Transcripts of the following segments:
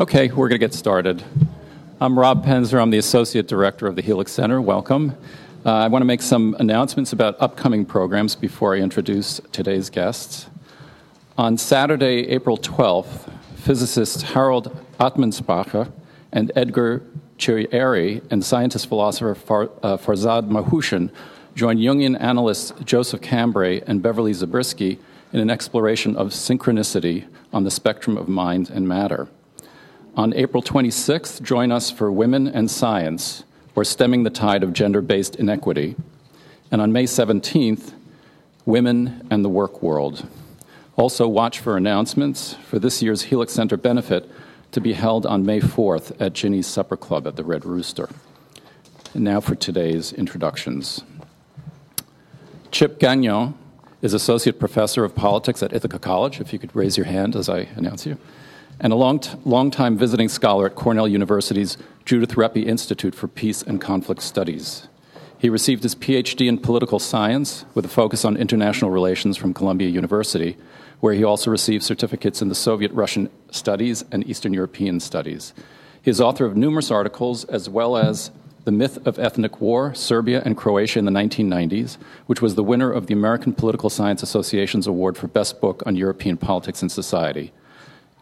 Okay, we're going to get started. I'm Rob Penzer. I'm the Associate Director of the Helix Center. Welcome. Uh, I want to make some announcements about upcoming programs before I introduce today's guests. On Saturday, April 12th, physicists Harald Atmanspacher and Edgar Chirieri and scientist philosopher Far, uh, Farzad Mahootian join Jungian analysts Joseph Cambray and Beverly Zabriskie in an exploration of synchronicity on the spectrum of mind and matter. On April 26th, join us for Women and Science, or Stemming the Tide of Gender Based Inequity. And on May 17th, Women and the Work World. Also, watch for announcements for this year's Helix Center benefit to be held on May 4th at Ginny's Supper Club at the Red Rooster. And now for today's introductions. Chip Gagnon is Associate Professor of Politics at Ithaca College, if you could raise your hand as I announce you, and a long longtime visiting scholar at Cornell University's Judith Reppy Institute for Peace and Conflict Studies. He received his PhD in political science with a focus on international relations from Columbia University, where he also received certificates in the Soviet Russian Studies and Eastern European Studies. He is author of numerous articles as well as the Myth of Ethnic War, Serbia and Croatia in the 1990s, which was the winner of the American Political Science Association's Award for Best Book on European Politics and Society,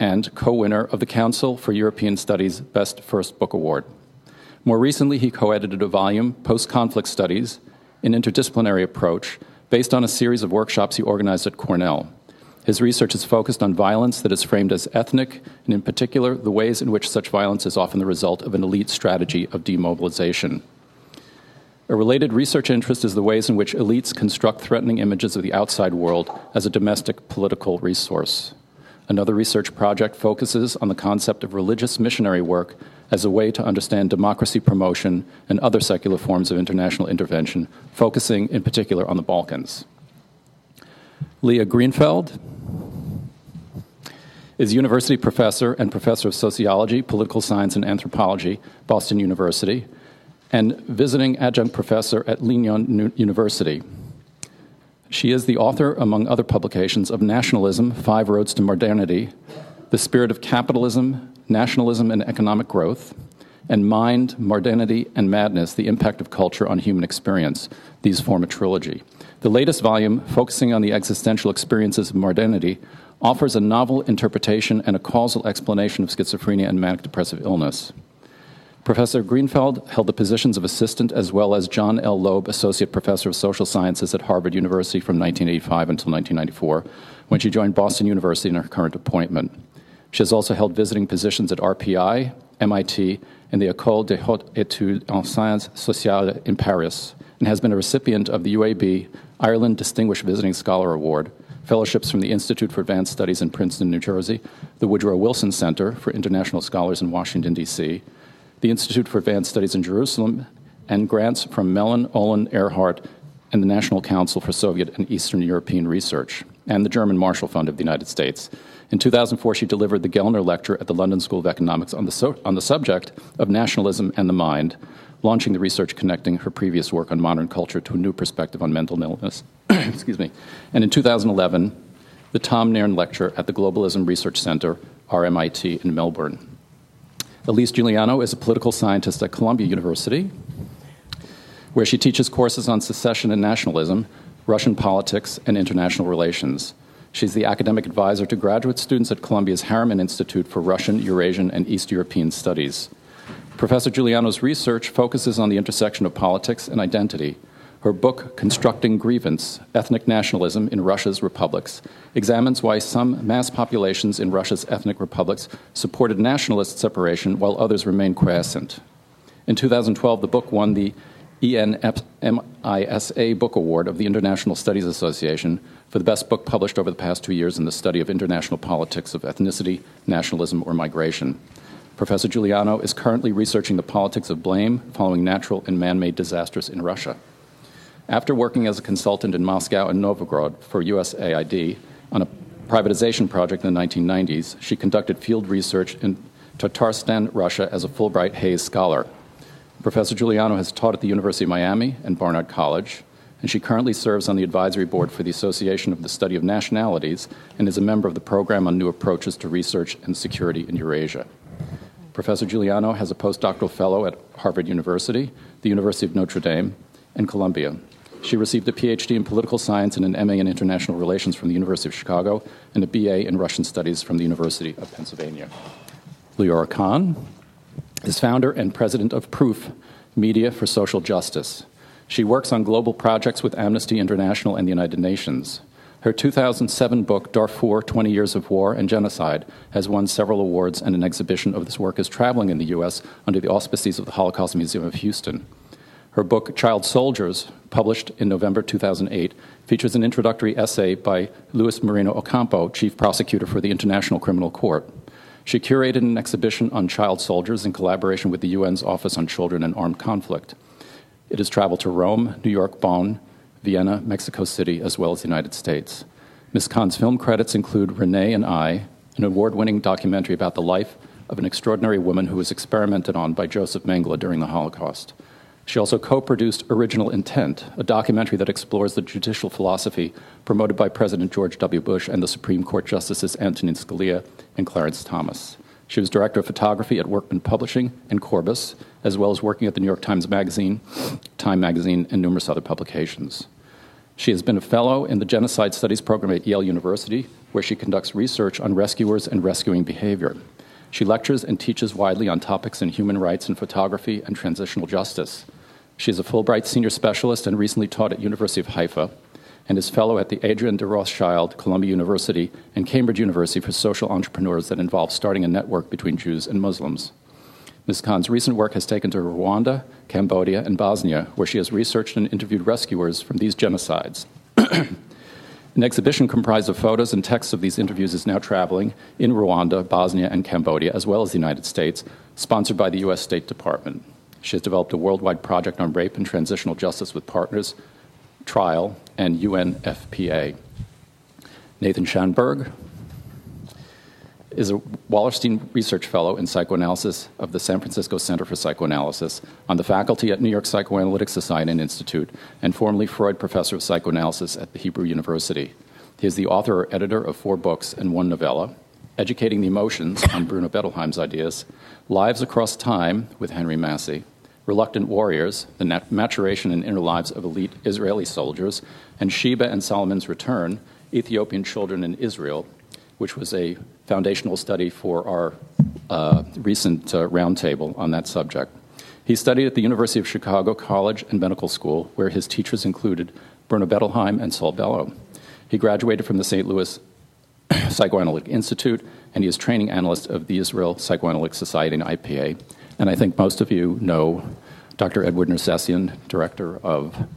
and co winner of the Council for European Studies Best First Book Award. More recently, he co edited a volume, Post Conflict Studies, an interdisciplinary approach, based on a series of workshops he organized at Cornell. His research is focused on violence that is framed as ethnic, and in particular, the ways in which such violence is often the result of an elite strategy of demobilization. A related research interest is the ways in which elites construct threatening images of the outside world as a domestic political resource. Another research project focuses on the concept of religious missionary work as a way to understand democracy promotion and other secular forms of international intervention, focusing in particular on the Balkans. Leah Greenfeld is university professor and professor of sociology, political science, and anthropology, Boston University, and visiting adjunct professor at Lingnan University. She is the author, among other publications, of Nationalism Five Roads to Modernity, The Spirit of Capitalism, Nationalism and Economic Growth, and Mind, Modernity, and Madness The Impact of Culture on Human Experience. These form a trilogy. The latest volume, focusing on the existential experiences of modernity, offers a novel interpretation and a causal explanation of schizophrenia and manic depressive illness. Professor Greenfeld held the positions of assistant as well as John L. Loeb Associate Professor of Social Sciences at Harvard University from 1985 until 1994, when she joined Boston University in her current appointment. She has also held visiting positions at RPI, MIT, and the École des Hautes Études en Sciences Sociales in Paris, and has been a recipient of the UAB Ireland Distinguished Visiting Scholar Award, fellowships from the Institute for Advanced Studies in Princeton, New Jersey, the Woodrow Wilson Center for International Scholars in Washington, D.C., the Institute for Advanced Studies in Jerusalem, and grants from Mellon, Olin, Earhart, and the National Council for Soviet and Eastern European Research, and the German Marshall Fund of the United States. In 2004, she delivered the Gellner Lecture at the London School of Economics on the, so- on the subject of nationalism and the mind, launching the research connecting her previous work on modern culture to a new perspective on mental illness. Excuse me. And in 2011, the Tom Nairn Lecture at the Globalism Research Center, RMIT, in Melbourne. Elise Giuliano is a political scientist at Columbia University, where she teaches courses on secession and nationalism, Russian politics, and international relations. She's the academic advisor to graduate students at Columbia's Harriman Institute for Russian, Eurasian, and East European Studies. Professor Giuliano's research focuses on the intersection of politics and identity. Her book, Constructing Grievance Ethnic Nationalism in Russia's Republics, examines why some mass populations in Russia's ethnic republics supported nationalist separation while others remained quiescent. In 2012, the book won the ENMISA Book Award of the International Studies Association for the best book published over the past two years in the study of international politics of ethnicity, nationalism, or migration. Professor Giuliano is currently researching the politics of blame following natural and man made disasters in Russia. After working as a consultant in Moscow and Novgorod for USAID on a privatization project in the 1990s, she conducted field research in Tatarstan, Russia, as a Fulbright Hays Scholar. Professor Giuliano has taught at the University of Miami and Barnard College, and she currently serves on the advisory board for the Association of the Study of Nationalities and is a member of the Program on New Approaches to Research and Security in Eurasia. Professor Giuliano has a postdoctoral fellow at Harvard University, the University of Notre Dame, and Columbia. She received a PhD in political science and an MA in international relations from the University of Chicago and a BA in Russian studies from the University of Pennsylvania. Leora Kahn is founder and president of Proof Media for Social Justice. She works on global projects with Amnesty International and the United Nations. Her 2007 book, Darfur 20 Years of War and Genocide, has won several awards, and an exhibition of this work is traveling in the U.S. under the auspices of the Holocaust Museum of Houston. Her book, Child Soldiers, published in November 2008, features an introductory essay by Luis Moreno Ocampo, Chief Prosecutor for the International Criminal Court. She curated an exhibition on child soldiers in collaboration with the UN's Office on Children and Armed Conflict. It has traveled to Rome, New York, Bonn, Vienna, Mexico City, as well as the United States. Ms. Kahn's film credits include Renee and I, an award winning documentary about the life of an extraordinary woman who was experimented on by Joseph Mengele during the Holocaust. She also co produced Original Intent, a documentary that explores the judicial philosophy promoted by President George W. Bush and the Supreme Court Justices Antonin Scalia and Clarence Thomas. She was director of photography at Workman Publishing and Corbis, as well as working at the New York Times Magazine, Time Magazine, and numerous other publications. She has been a fellow in the Genocide Studies program at Yale University, where she conducts research on rescuers and rescuing behavior. She lectures and teaches widely on topics in human rights and photography and transitional justice. She is a Fulbright senior specialist and recently taught at University of Haifa and is fellow at the Ariane de Rothschild Columbia University and Cambridge University for social entrepreneurs that involve starting a network between Jews and Muslims. Ms. Kahn's recent work has taken to Rwanda, Cambodia, and Bosnia, where she has researched and interviewed rescuers from these genocides. An exhibition comprised of photos and texts of these interviews is now traveling in Rwanda, Bosnia, and Cambodia, as well as the United States, sponsored by the U.S. State Department. She has developed a worldwide project on rape and transitional justice with partners, Trial, and UNFPA. Nathan Szajnberg is a Wallerstein Research Fellow in Psychoanalysis of the San Francisco Center for Psychoanalysis on the faculty at New York Psychoanalytic Society and Institute, and formerly Freud Professor of Psychoanalysis at the Hebrew University. He is the author or editor of four books and one novella, Educating the Emotions on Bruno Bettelheim's Ideas, Lives Across Time with Henry Massie, Reluctant Warriors, the maturation and inner lives of elite Israeli soldiers, and Sheba and Solomon's Return, Ethiopian Children in Israel, which was a foundational study for our uh, recent uh, roundtable on that subject. He studied at the University of Chicago College and Medical School, where his teachers included Bruno Bettelheim and Saul Bellow. He graduated from the St. Louis Psychoanalytic Institute, and he is training analyst of the Israel Psychoanalytic Society and IPA. And I think most of you know Dr. Edward Nersessian, director of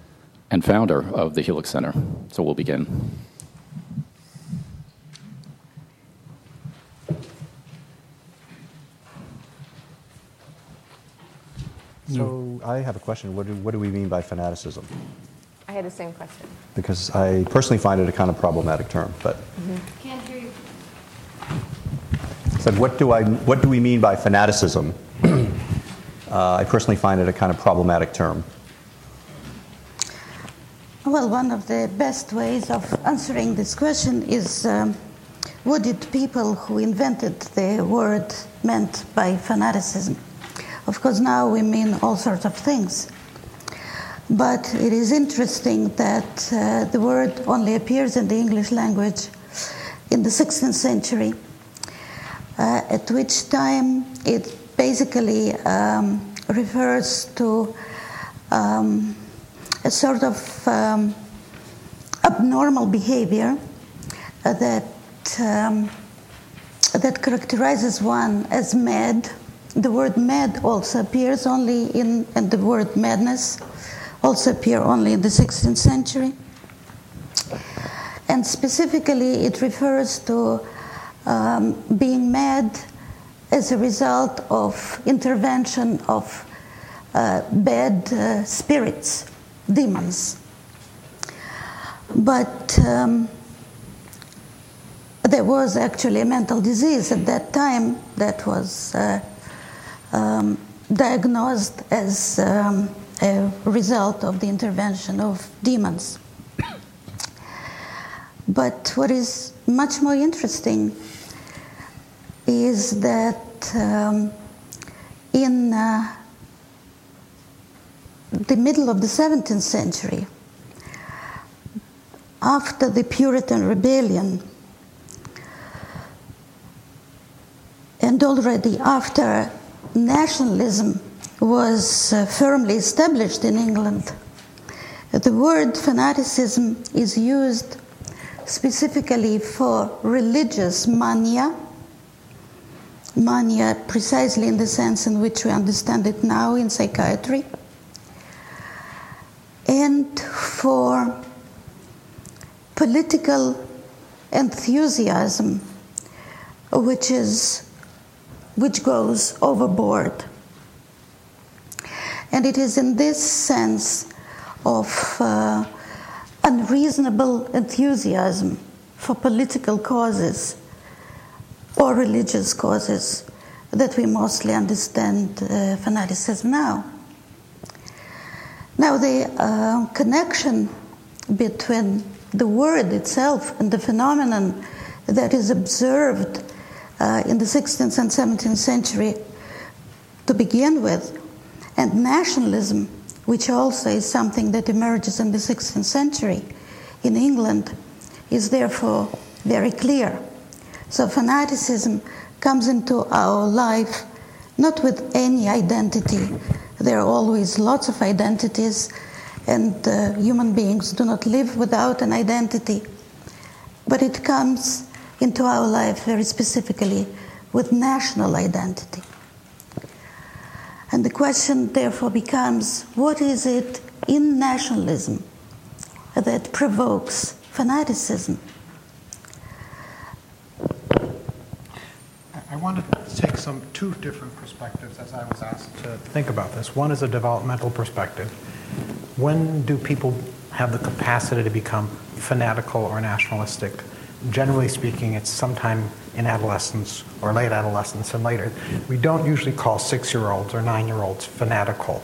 and founder of the Helix Center. So we'll begin. So I have a question. What do, what do we mean by fanaticism? I had the same question. Because I personally find it a kind of problematic term, but mm-hmm. Can't hear you. said, what do I, what do we mean by fanaticism? uh, I personally find it a kind of problematic term. Well, one of the best ways of answering this question is um, what did people who invented the word meant by fanaticism? Of course, now we mean all sorts of things. But it is interesting that uh, the word only appears in the English language in the 16th century, uh, at which time it basically um, refers to um, a sort of um, abnormal behavior that um, that characterizes one as mad. The word mad also appears only in, and the word madness also appear only in the 16th century. And specifically, it refers to um, being mad as a result of intervention of uh, bad uh, spirits, demons. But um, there was actually a mental disease at that time that was uh, um, diagnosed as um, a result of the intervention of demons. But what is much more interesting is that um, in uh, the middle of the 17th century, after the Puritan Rebellion, and already after nationalism was uh, firmly established in England, the word fanaticism is used specifically for religious mania, mania precisely in the sense in which we understand it now in psychiatry, and for political enthusiasm, which is which goes overboard. And it is in this sense of uh, unreasonable enthusiasm for political causes or religious causes that we mostly understand uh, fanaticism now. Now, the uh, connection between the word itself and the phenomenon that is observed uh, in the 16th and 17th century to begin with, and nationalism, which also is something that emerges in the 16th century in England, is therefore very clear. So fanaticism comes into our life not with any identity. There are always lots of identities, and uh, human beings do not live without an identity. But it comes into our life very specifically with national identity. And the question therefore becomes what is it in nationalism that provokes fanaticism? I want to take some two different perspectives as I was asked to think about this. One is a developmental perspective. When do people have the capacity to become fanatical or nationalistic? generally speaking, it's sometime in adolescence or late adolescence and later. We don't usually call six year olds or nine year olds fanatical.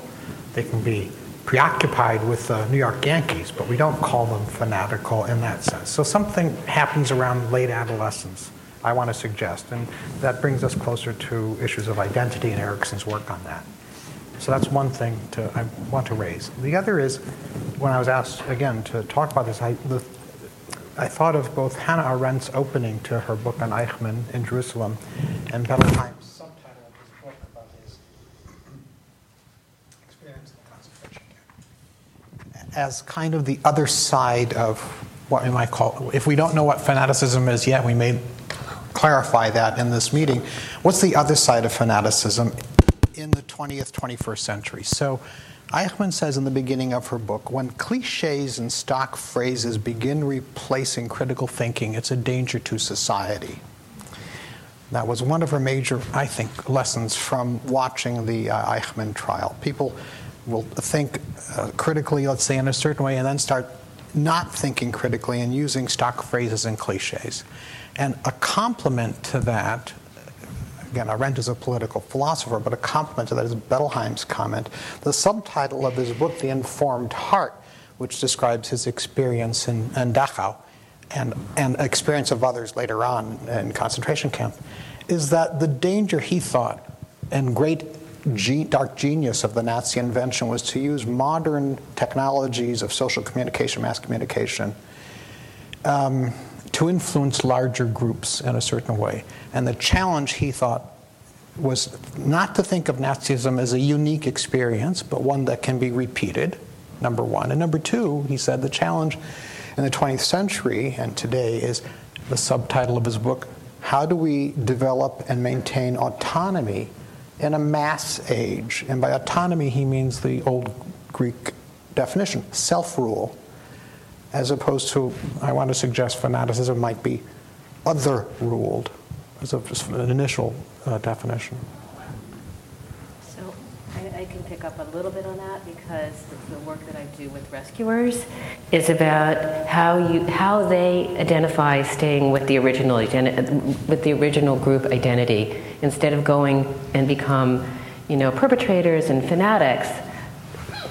They can be preoccupied with the New York Yankees, but we don't call them fanatical in that sense. So something happens around late adolescence, I want to suggest, and that brings us closer to issues of identity and Erikson's work on that. So that's one thing to, I want to raise. The other is, when I was asked again to talk about this, I, the I thought of both Hannah Arendt's opening to her book on Eichmann in Jerusalem and Bettelheim's subtitle of his book about his experience in the concentration camp as kind of the other side of what we might call, if we don't know what fanaticism is yet, we may clarify that in this meeting. What's the other side of fanaticism in the 20th, 21st century? So Eichmann says in the beginning of her book when cliches and stock phrases begin replacing critical thinking, it's a danger to society. That was one of her major, I think, lessons from watching the uh, Eichmann trial. People will think uh, critically, let's say, in a certain way, and then start not thinking critically and using stock phrases and cliches. And a complement to that again, Arendt is a political philosopher, but a complement to that is Bettelheim's comment. The subtitle of his book, The Informed Heart, which describes his experience in, in Dachau and, and experience of others later on in concentration camp, is that the danger he thought and great dark genius of the Nazi invention was to use modern technologies of social communication, mass communication, um, to influence larger groups in a certain way. And the challenge, he thought, was not to think of Nazism as a unique experience, but one that can be repeated, number one. And number two, he said the challenge in the 20th century and today is the subtitle of his book How Do We Develop and Maintain Autonomy in a Mass Age? And by autonomy, he means the old Greek definition self rule as opposed to, I want to suggest fanaticism might be other ruled as a, an initial uh, definition. So I, I, can pick up a little bit on that because the, the, work that I do with rescuers is about how you how they identify staying with the original with the original group identity instead of going and become you know perpetrators and fanatics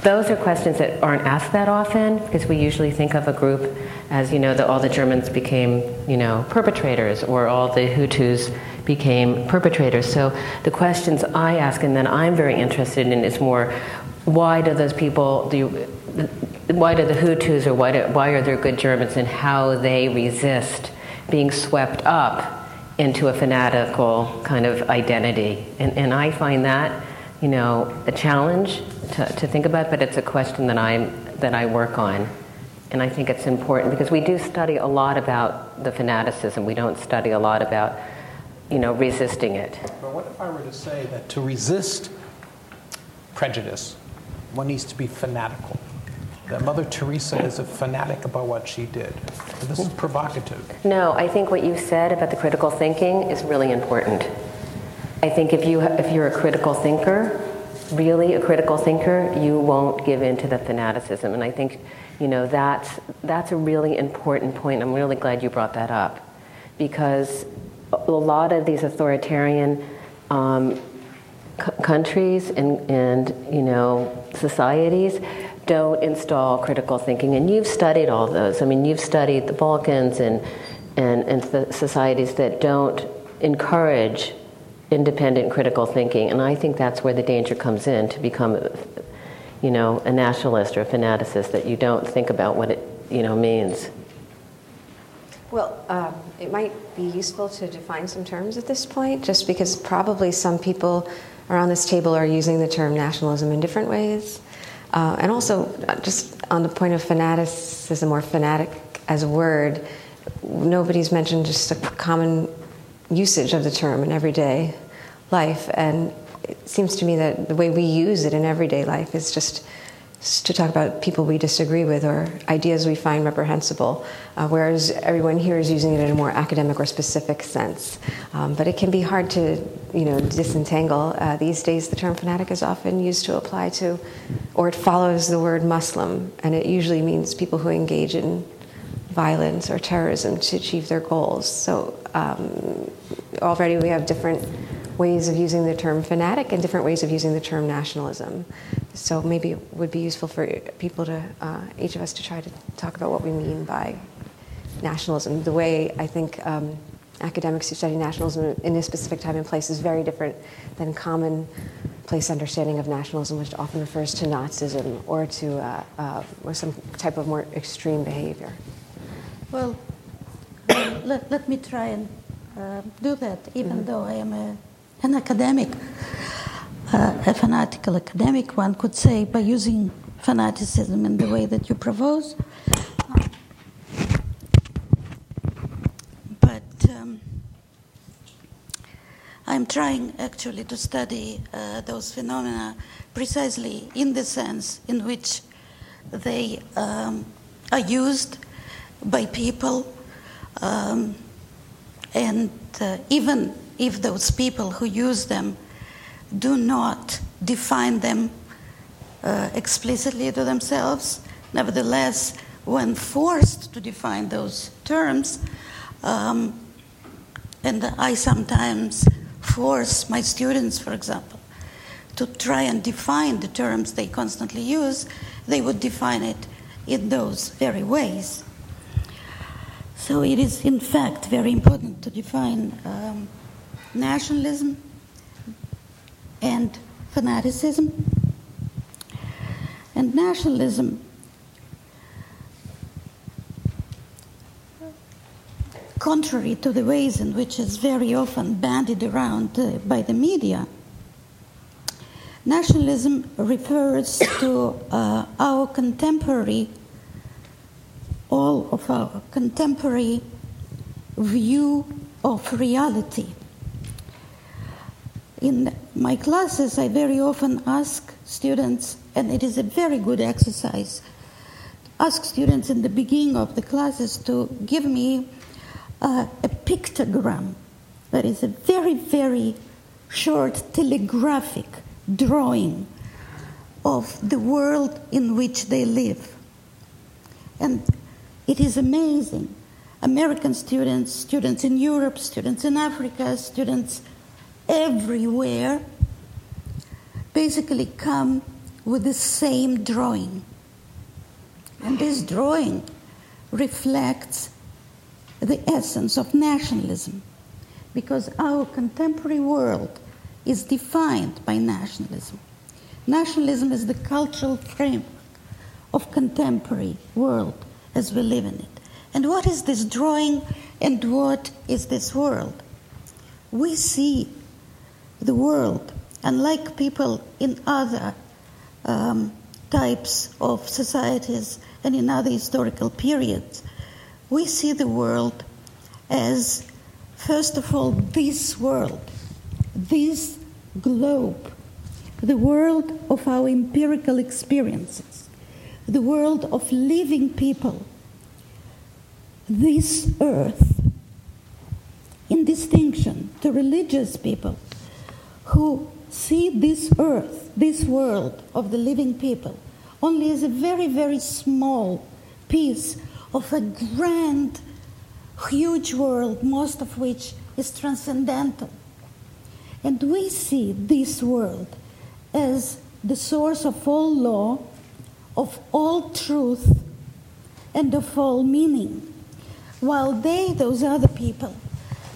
those are questions that aren't asked that often because we usually think of a group as, you know, that all the Germans became, you know, perpetrators or all the Hutus, became perpetrators. So the questions I ask and then I'm very interested in is more why do those people do why do the Hutus or why, do, why are there good Germans and how they resist being swept up into a fanatical kind of identity. And, and I find that, you know, a challenge to, to think about, but it's a question that, I'm, that I work on. And I think it's important because we do study a lot about the fanaticism. We don't study a lot about, you know, resisting it. But what if I were to say that to resist prejudice, one needs to be fanatical? that Mother Teresa is a fanatic about what she did. This is provocative. No, I think what you said about the critical thinking is really important. I think if you if you're a critical thinker, really a critical thinker, you won't give in to the fanaticism. And I think, you know, that's that's a really important point. I'm really glad you brought that up, because a lot of these authoritarian um, c- countries and and you know societies don't install critical thinking. And you've studied all those. I mean, you've studied the Balkans and, and, and the societies that don't encourage independent critical thinking. And I think that's where the danger comes in to become, you know, a nationalist or a fanaticist, that you don't think about what it, you know, means. Well, um, it might be useful to define some terms at this point, just because probably some people around this table are using the term nationalism in different ways. Uh, and also, uh, just on the point of fanaticism or fanatic as a word, nobody's mentioned just a common usage of the term in everyday life. And it seems to me that the way we use it in everyday life is just to talk about people we disagree with or ideas we find reprehensible, uh, whereas everyone here is using it in a more academic or specific sense. Um, but it can be hard to, you know, disentangle. Uh, these days, the term fanatic is often used to apply to, or it follows the word Muslim, and it usually means people who engage in violence or terrorism to achieve their goals. So um, already we have different ways of using the term fanatic and different ways of using the term nationalism. So maybe it would be useful for people to, uh, each of us to try to talk about what we mean by nationalism. The way I think um, academics who study nationalism in a specific time and place is very different than common place understanding of nationalism, which often refers to Nazism or to uh, uh, or some type of more extreme behavior. Well, let, let me try and uh, do that, even mm-hmm. though I am a, an academic uh, a fanatical academic, one could say, by using fanaticism in the way that you propose. But um, I'm trying actually to study uh, those phenomena precisely in the sense in which they um, are used by people, um, and uh, even if those people who use them do not define them uh, explicitly to themselves. Nevertheless, when forced to define those terms, um, and I sometimes force my students, for example, to try and define the terms they constantly use, they would define it in those very ways. So it is, in fact, very important to define um, nationalism and fanaticism and nationalism. Contrary to the ways in which it's very often bandied around uh, by the media, nationalism refers to uh, our contemporary, all of our contemporary view of reality. In my classes, I very often ask students, and it is a very good exercise, ask students in the beginning of the classes to give me uh, a pictogram that is a very, very short telegraphic drawing of the world in which they live. And it is amazing. American students, students in Europe, students in Africa, students everywhere basically come with the same drawing. And this drawing reflects the essence of nationalism. because our contemporary world is defined by nationalism. Nationalism is the cultural framework of contemporary world as we live in it. And what is this drawing and what is this world? We see the world, unlike people in other um, types of societies and in other historical periods, we see the world as, first of all, this world, this globe, the world of our empirical experiences, the world of living people, this earth, in distinction to religious people who see this earth, this world of the living people, only as a very, very small piece of a grand, huge world, most of which is transcendental. And we see this world as the source of all law, of all truth, and of all meaning. While they, those other people,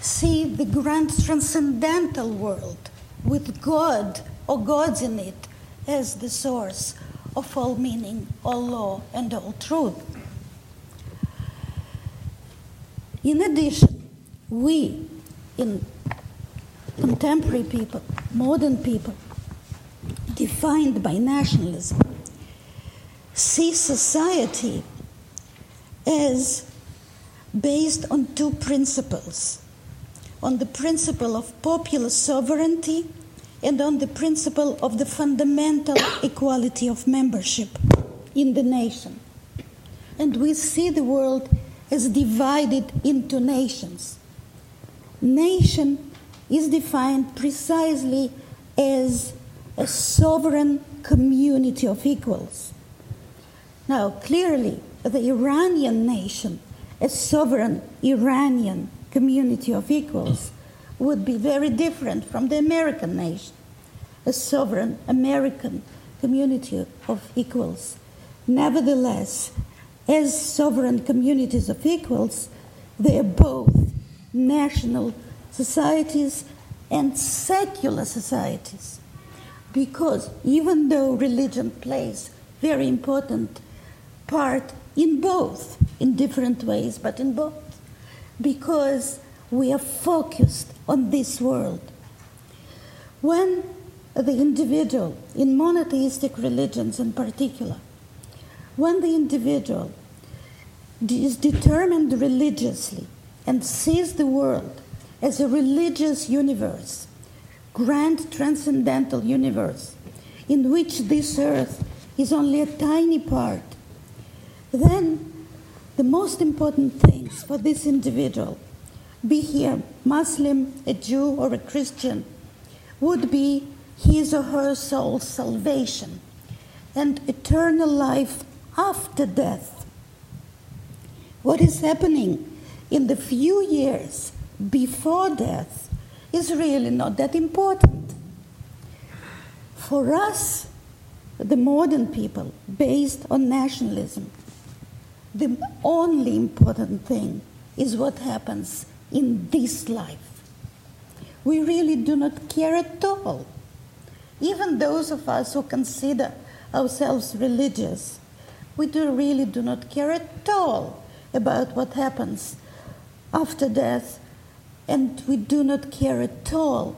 see the grand transcendental world with God or gods in it as the source of all meaning, all law, and all truth. In addition, we, in contemporary people, modern people, defined by nationalism, see society as based on two principles on the principle of popular sovereignty and on the principle of the fundamental equality of membership in the nation. And we see the world as divided into nations. Nation is defined precisely as a sovereign community of equals. Now, clearly, the Iranian nation, a sovereign Iranian community of equals, would be very different from the American nation, a sovereign American community of equals. Nevertheless, as sovereign communities of equals, they are both national societies and secular societies. Because even though religion plays very important part in both, in different ways, but in both, because we are focused on this world. When the individual, in monotheistic religions in particular, when the individual is determined religiously and sees the world as a religious universe, grand transcendental universe, in which this earth is only a tiny part, then the most important things for this individual, be he a Muslim, a Jew, or a Christian, would be his or her soul's salvation and eternal life after death. What is happening in the few years before death is really not that important. For us, the modern people, based on nationalism, the only important thing is what happens in this life. We really do not care at all. Even those of us who consider ourselves religious, we do really do not care at all about what happens after death, and we do not care at all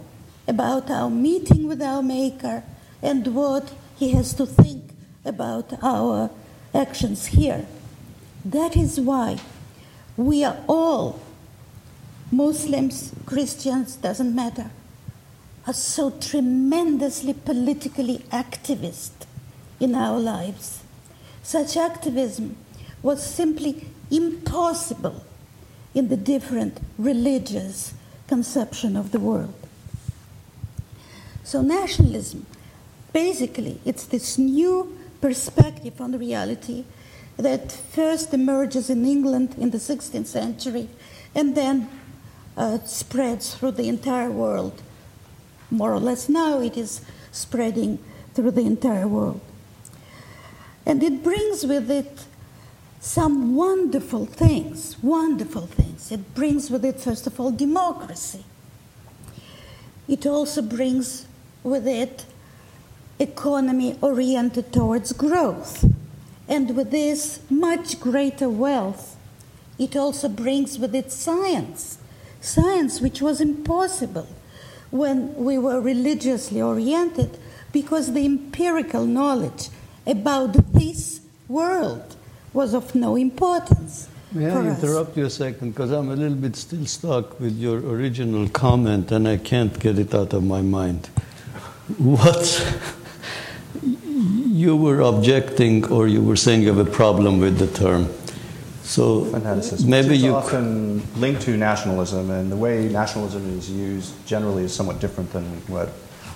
about our meeting with our Maker and what He has to think about our actions here. That is why we are all, Muslims, Christians, doesn't matter, are so tremendously politically activist in our lives. Such activism was simply impossible in the different religious conception of the world. So nationalism, basically, it's this new perspective on the reality that first emerges in England in the 16th century and then uh, spreads through the entire world. More or less now it is spreading through the entire world. And it brings with it some wonderful things, wonderful things. It brings with it, first of all, democracy. it also brings with it economy oriented towards growth. And with this much greater wealth, it also brings with it science, science which was impossible when we were religiously oriented because the empirical knowledge about this world was of no importance. May I interrupt us. you a second? Because I'm a little bit still stuck with your original comment and I can't get it out of my mind. What you were objecting or you were saying you have a problem with the term. So fanaticism. maybe it's you often linked to nationalism, and the way nationalism is used generally is somewhat different than what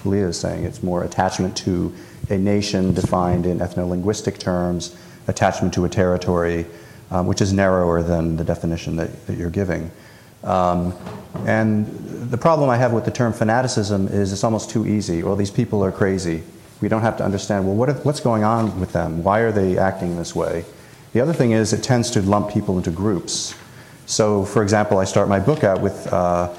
Leah is saying. It's more attachment to a nation defined in ethno-linguistic terms, attachment to a territory, um, which is narrower than the definition that, that you're giving. Um, and the problem I have with the term fanaticism is it's almost too easy. Well, these people are crazy. We don't have to understand, well, what if, what's going on with them? Why are they acting this way? The other thing is it tends to lump people into groups. So, for example, I start my book out with uh,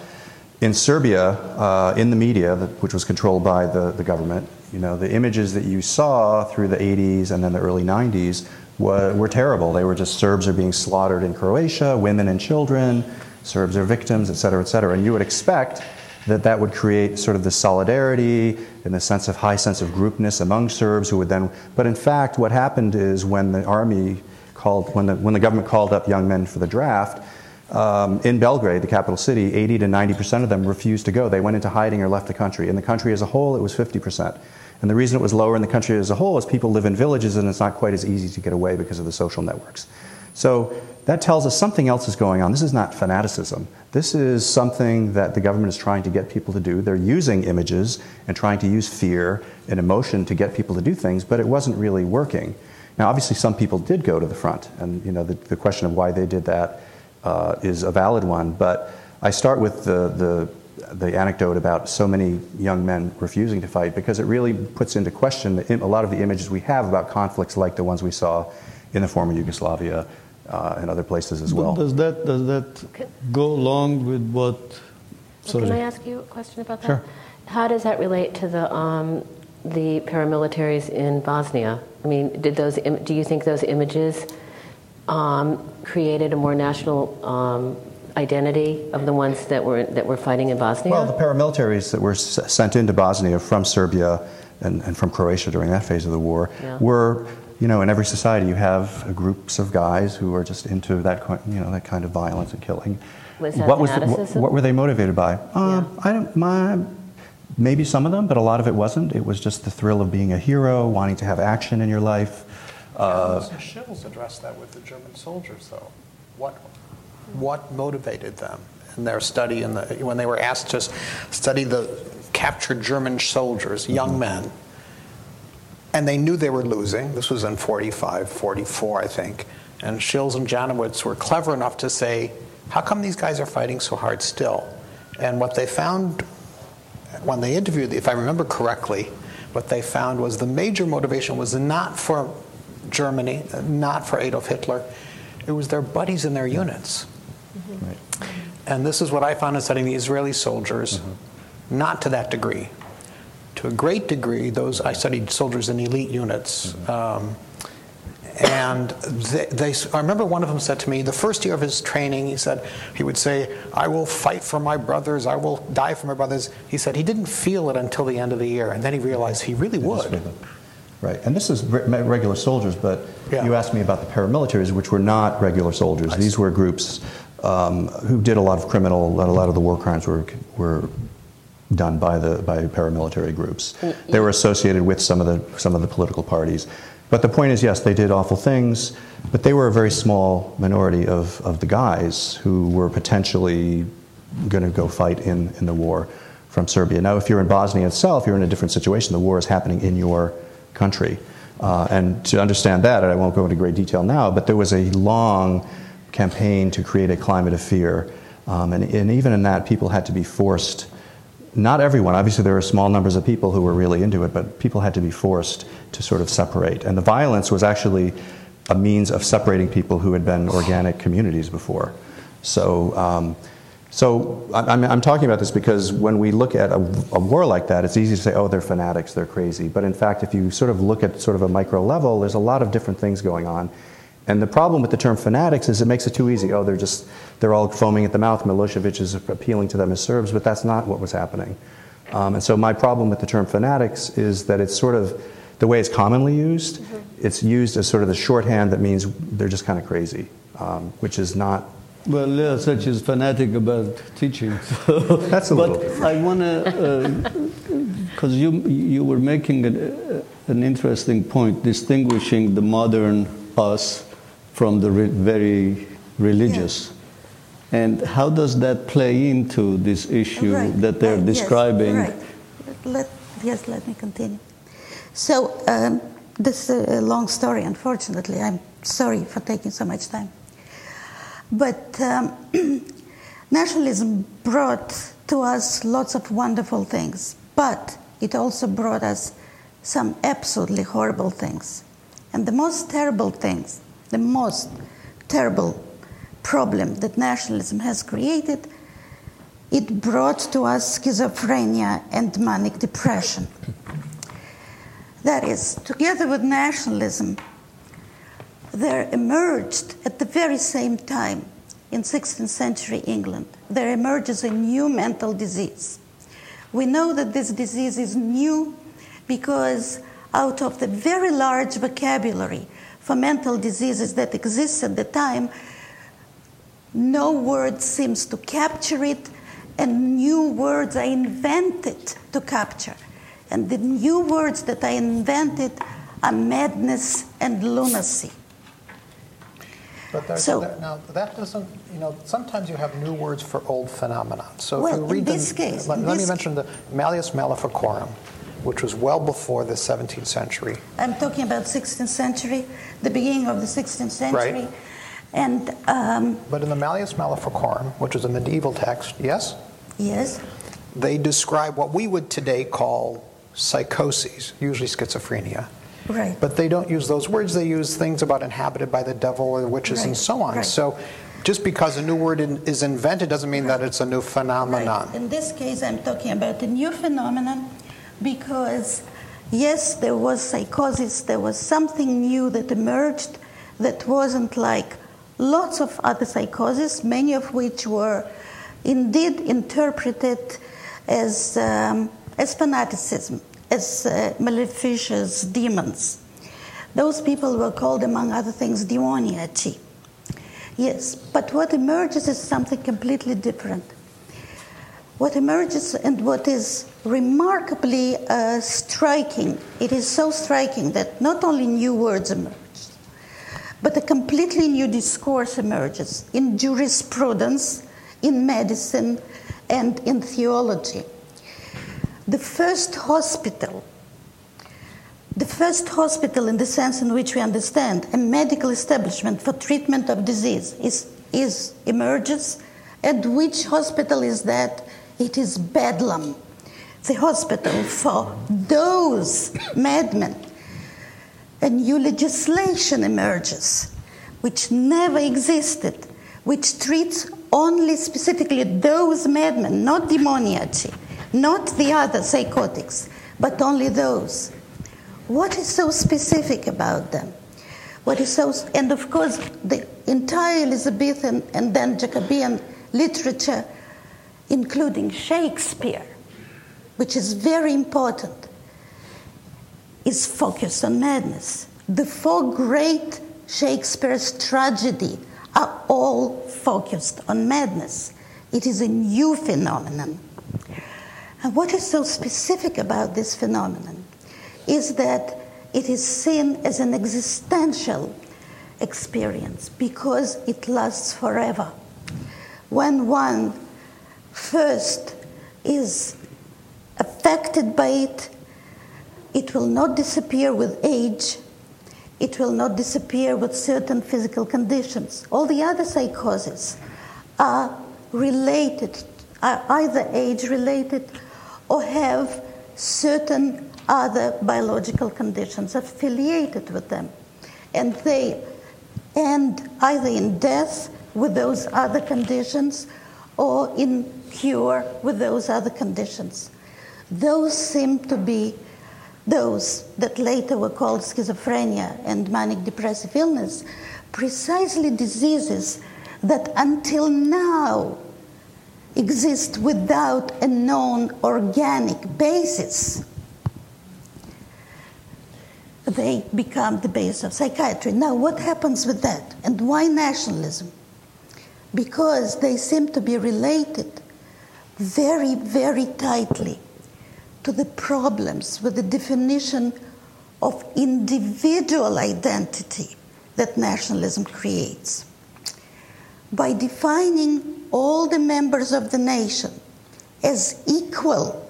in Serbia, uh, in the media, which was controlled by the, the government, you know, the images that you saw through the 80s and then the early 90s were, were terrible. They were just Serbs are being slaughtered in Croatia, women and children, Serbs are victims, et cetera, et cetera. And you would expect that that would create sort of the solidarity and the sense of high sense of groupness among Serbs who would then, but in fact, what happened is when the army called, when the, when the government called up young men for the draft, um, in Belgrade, the capital city, 80 to 90 percent of them refused to go. They went into hiding or left the country. In the country as a whole, it was 50 percent. And the reason it was lower in the country as a whole is people live in villages and it's not quite as easy to get away because of the social networks. So that tells us something else is going on. This is not fanaticism. This is something that the government is trying to get people to do. They're using images and trying to use fear and emotion to get people to do things, but it wasn't really working. Now, obviously, some people did go to the front, and you know the, the question of why they did that uh, is a valid one. But I start with the, the, the anecdote about so many young men refusing to fight because it really puts into question the, a lot of the images we have about conflicts like the ones we saw in the former Yugoslavia uh, and other places as well. Does that does that go along with what? Sorry. Can I ask you a question about that? Sure. How does that relate to the um, the paramilitaries in Bosnia? I mean, did those? Do you think those images um, created a more national um, identity of the ones that were that were fighting in Bosnia? Well, the paramilitaries that were s- sent into Bosnia from Serbia and, and, from Croatia during that phase of the war yeah. were, you know, in every society you have groups of guys who are just into that, you know, that kind of violence and killing. Was that what was the, what, what, were they motivated by? Um, yeah. I don't. My, maybe some of them, but a lot of it wasn't. It was just the thrill of being a hero, wanting to have action in your life. Uh, Shils addressed that with the German soldiers, though. What, what motivated them in their study, in the, when they were asked to study the captured German soldiers, young mm-hmm. men, and they knew they were losing. This was in 45, 44, I think. And Shils and Janowitz were clever enough to say, how come these guys are fighting so hard still? And what they found when they interviewed, if I remember correctly, what they found was the major motivation was not for Germany, not for Adolf Hitler, it was their buddies in their units. Mm-hmm. Right. And this is what I found in studying the Israeli soldiers, mm-hmm. not to that degree. To a great degree, those I studied soldiers in elite units. Mm-hmm. Um, and they, they, I remember one of them said to me, the first year of his training, he said, he would say, I will fight for my brothers, I will die for my brothers. He said he didn't feel it until the end of the year, and then he realized he really would. Right, and this is re- regular soldiers, but yeah. you asked me about the paramilitaries, which were not regular soldiers. These were groups um, who did a lot of criminal, a lot of the war crimes were, were done by the by paramilitary groups. They were associated with some of the some of the political parties. But the point is, yes, they did awful things, but they were a very small minority of, of the guys who were potentially going to go fight in, in the war from Serbia. Now, if you're in Bosnia itself, you're in a different situation. The war is happening in your country. Uh, and to understand that, and I won't go into great detail now, but there was a long campaign to create a climate of fear. Um, and, and even in that, people had to be forced not everyone, obviously, there are small numbers of people who were really into it, but people had to be forced to sort of separate. And the violence was actually a means of separating people who had been organic communities before. So, um, So I'm, I'm talking about this because when we look at a, a, war like that, it's easy to say, oh, they're fanatics, they're crazy. But in fact, if you sort of look at sort of a micro level, there's a lot of different things going on. And the problem with the term fanatics is it makes it too easy. Oh, they're just, they're all foaming at the mouth. Milosevic is appealing to them as Serbs, but that's not what was happening. Um, and so my problem with the term fanatics is that it's sort of the way it's commonly used. Mm-hmm. It's used as sort of the shorthand that means they're just kind of crazy, um, which is not. Well, Leo such is fanatic about teaching. So. That's a but little. Different. I want to, because uh, you you were making an, an interesting point, distinguishing the modern us from the re- very religious. Yeah. And how does that play into this issue right. that they're uh, describing? Yes, right. Let, yes, let me continue. So, um, this is a long story, unfortunately. I'm sorry for taking so much time. But um, nationalism brought to us lots of wonderful things, but it also brought us some absolutely horrible things. And the most terrible things the most terrible problem that nationalism has created, it brought to us schizophrenia and manic depression. That is, together with nationalism, there emerged at the very same time in 16th century England, there emerges a new mental disease. We know that this disease is new because out of the very large vocabulary mental diseases that exists at the time, no word seems to capture it, and new words are invented to capture. And the new words that I invented are madness and lunacy. But so, that, now that doesn't, you know, sometimes you have new words for old phenomena. So well, if you read in this the, case, let, let me mention the Malleus Maleficarum which was well before the 17th century. I'm talking about 16th century, the beginning of the 16th century. Right. And um, but in the Malleus Maleficarum, which is a medieval text, yes, yes, they describe what we would today call psychoses, usually schizophrenia. Right. But they don't use those words. They use things about inhabited by the devil or witches right. and so on. Right. So just because a new word in, is invented doesn't mean that it's a new phenomenon. Right. In this case, I'm talking about a new phenomenon because yes, there was psychosis, there was something new that emerged that wasn't like lots of other psychoses, many of which were indeed interpreted as, um, as fanaticism, as uh, maleficious demons. Those people were called, among other things, demoniaci. Yes, but what emerges is something completely different. What emerges and what is remarkably uh, striking, it is so striking that not only new words emerge, but a completely new discourse emerges in jurisprudence, in medicine, and in theology. The first hospital, the first hospital in the sense in which we understand a medical establishment for treatment of disease is, is emerges. And which hospital is that? It is Bedlam, the hospital for those madmen. A new legislation emerges, which never existed, which treats only specifically those madmen, not demoniaci, not the other psychotics, but only those. What is so specific about them? What is so, and of course, the entire Elizabethan and then Jacobean literature including Shakespeare, which is very important, is focused on madness. The four great Shakespeare's tragedy are all focused on madness. It is a new phenomenon. And what is so specific about this phenomenon is that it is seen as an existential experience because it lasts forever. When one first is affected by it, it will not disappear with age. It will not disappear with certain physical conditions. All the other psychoses are related, are either age related or have certain other biological conditions affiliated with them. And they end either in death with those other conditions or in cure with those other conditions. Those seem to be those that later were called schizophrenia and manic depressive illness, precisely diseases that until now exist without a known organic basis. They become the base of psychiatry. Now, what happens with that? And why nationalism? Because they seem to be related very, very tightly to the problems with the definition of individual identity that nationalism creates. By defining all the members of the nation as equal,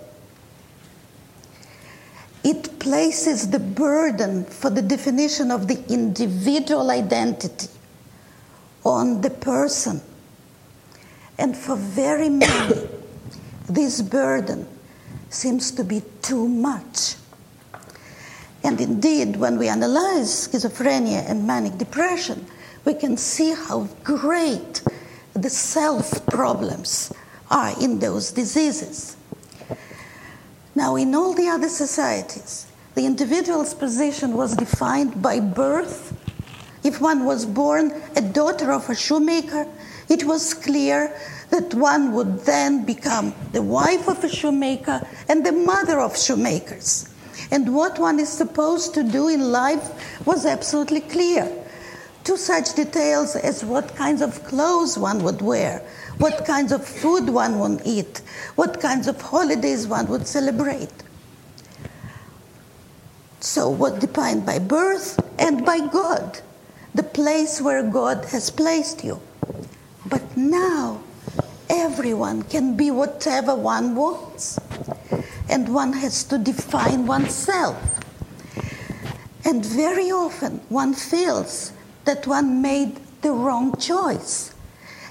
it places the burden for the definition of the individual identity on the person. And for very many, this burden seems to be too much. And indeed, when we analyze schizophrenia and manic depression, we can see how great the self problems are in those diseases. Now, in all the other societies, the individual's position was defined by birth. If one was born a daughter of a shoemaker, it was clear that one would then become the wife of a shoemaker and the mother of shoemakers. And what one is supposed to do in life was absolutely clear. To such details as what kinds of clothes one would wear, what kinds of food one would eat, what kinds of holidays one would celebrate. So, what defined by birth and by God, the place where God has placed you. But now, everyone can be whatever one wants, and one has to define oneself. And very often, one feels that one made the wrong choice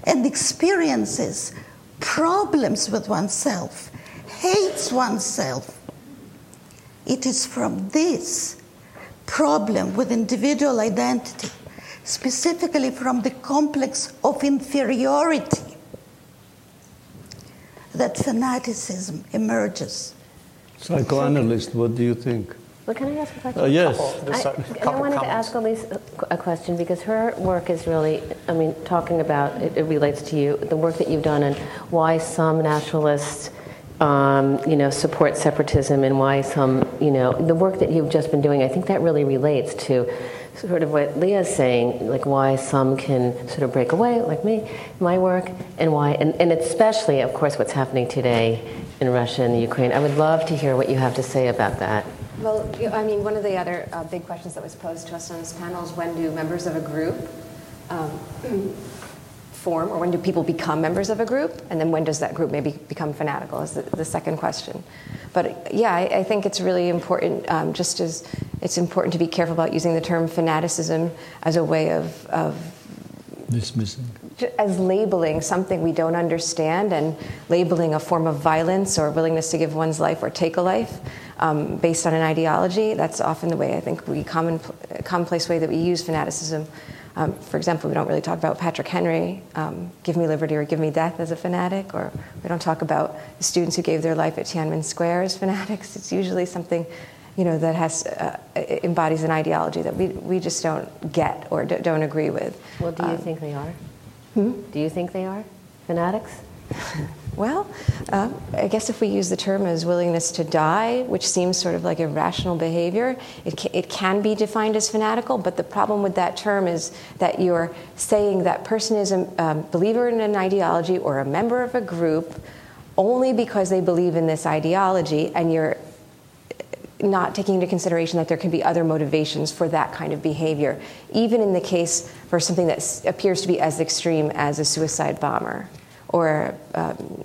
and experiences problems with oneself, hates oneself. It is from this problem with individual identity, specifically from the complex of inferiority, that fanaticism emerges. Psychoanalyst, what do you think? Well, can I ask a question? Uh, yes. There's I, a and I couple wanted to ask Elise a, a question because her work is really, I mean, talking about, it, it relates to you, the work that you've done and why some nationalists, um, you know, support separatism and why some, you know, the work that you've just been doing, I think that really relates to sort of what Leah's saying, like why some can sort of break away, like me, my work, and why, and, and especially, of course, what's happening today in Russia and Ukraine. I would love to hear what you have to say about that. Well, I mean, one of the other uh, big questions that was posed to us on this panel is when do members of a group um, form, or when do people become members of a group, and then when does that group maybe become fanatical? Is the, the second question. But yeah, I, I think it's really important. Um, just as it's important to be careful about using the term fanaticism as a way of, of Dismissing. as labeling something we don't understand and labeling a form of violence or willingness to give one's life or take a life um, based on an ideology. That's often the way I think we common, commonplace way that we use fanaticism. Um, for example, we don't really talk about Patrick Henry, um, give me liberty or give me death as a fanatic, or we don't talk about the students who gave their life at Tiananmen Square as fanatics. It's usually something you know, that has uh, embodies an ideology that we, we just don't get or d- don't agree with. Well, do you Um, think they are? Do you think they are fanatics? Well, uh, I guess if we use the term as willingness to die, which seems sort of like irrational behavior, it, ca- it can be defined as fanatical. But the problem with that term is that you're saying that person is a um, believer in an ideology or a member of a group only because they believe in this ideology, and you're not taking into consideration that there can be other motivations for that kind of behavior, even in the case for something that appears to be as extreme as a suicide bomber or um,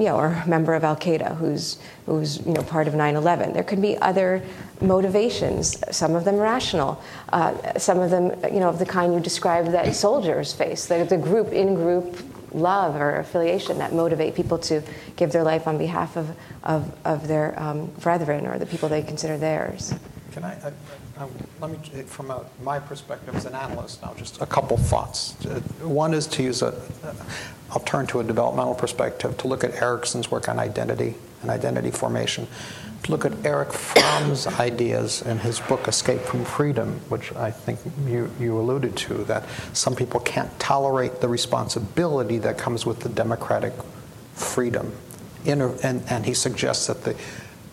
you know, or a member of Al Qaeda who's who's you know part of 9/11. There could be other motivations. Some of them rational. Uh, some of them you know of the kind you described that soldiers face. The, the group in group love or affiliation that motivate people to give their life on behalf of of, of their um, brethren or the people they consider theirs. Can I, I, Let me, from a, my perspective as an analyst now, just a couple thoughts. Uh, One is to use a, I'll turn to a developmental perspective to look at Erikson's work on identity and identity formation. To look at Erich Fromm's ideas in his book Escape from Freedom, which I think you, you alluded to, that some people can't tolerate the responsibility that comes with the democratic freedom. And, and he suggests that the,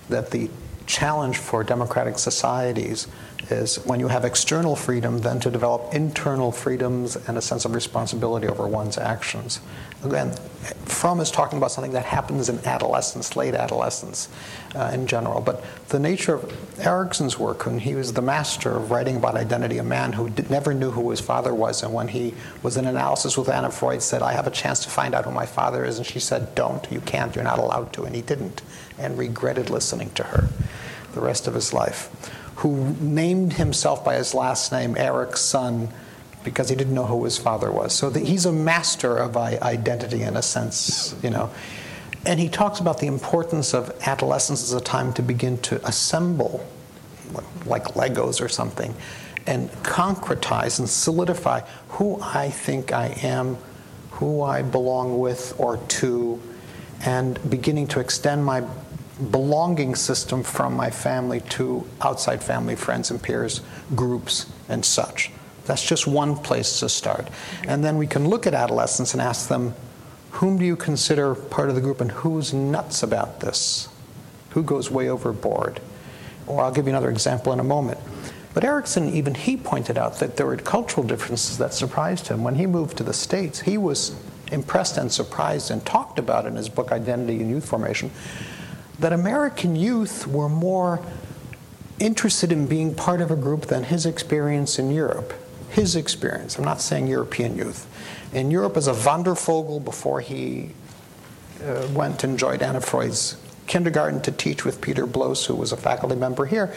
that the challenge for democratic societies is when you have external freedom, then to develop internal freedoms and a sense of responsibility over one's actions. Again, Fromm is talking about something that happens in adolescence, late adolescence uh, in general. But the nature of Erikson's work, when he was the master of writing about identity, a man who did, never knew who his father was, and when he was in analysis with Anna Freud, said, I have a chance to find out who my father is, and she said, Don't, you can't, you're not allowed to, and he didn't, and regretted listening to her the rest of his life, who named himself by his last name, Eric's son, because he didn't know who his father was. So the, he's a master of identity in a sense, you know. And he talks about the importance of adolescence as a time to begin to assemble, like Legos or something, and concretize and solidify who I think I am, who I belong with or to, and beginning to extend my belonging system from my family to outside family, friends, and peers, groups, and such. That's just one place to start. And then we can look at adolescents and ask them, whom do you consider part of the group and who's nuts about this? Who goes way overboard? Or I'll give you another example in a moment. But Erikson, even he pointed out that there were cultural differences that surprised him. When he moved to the States, he was impressed and surprised and talked about in his book Identity and Youth Formation that American youth were more interested in being part of a group than his experience in Europe. His experience, I'm not saying European youth. In Europe, as a Wandervogel, before he uh, went and joined Anna Freud's kindergarten to teach with Peter Blos, who was a faculty member here,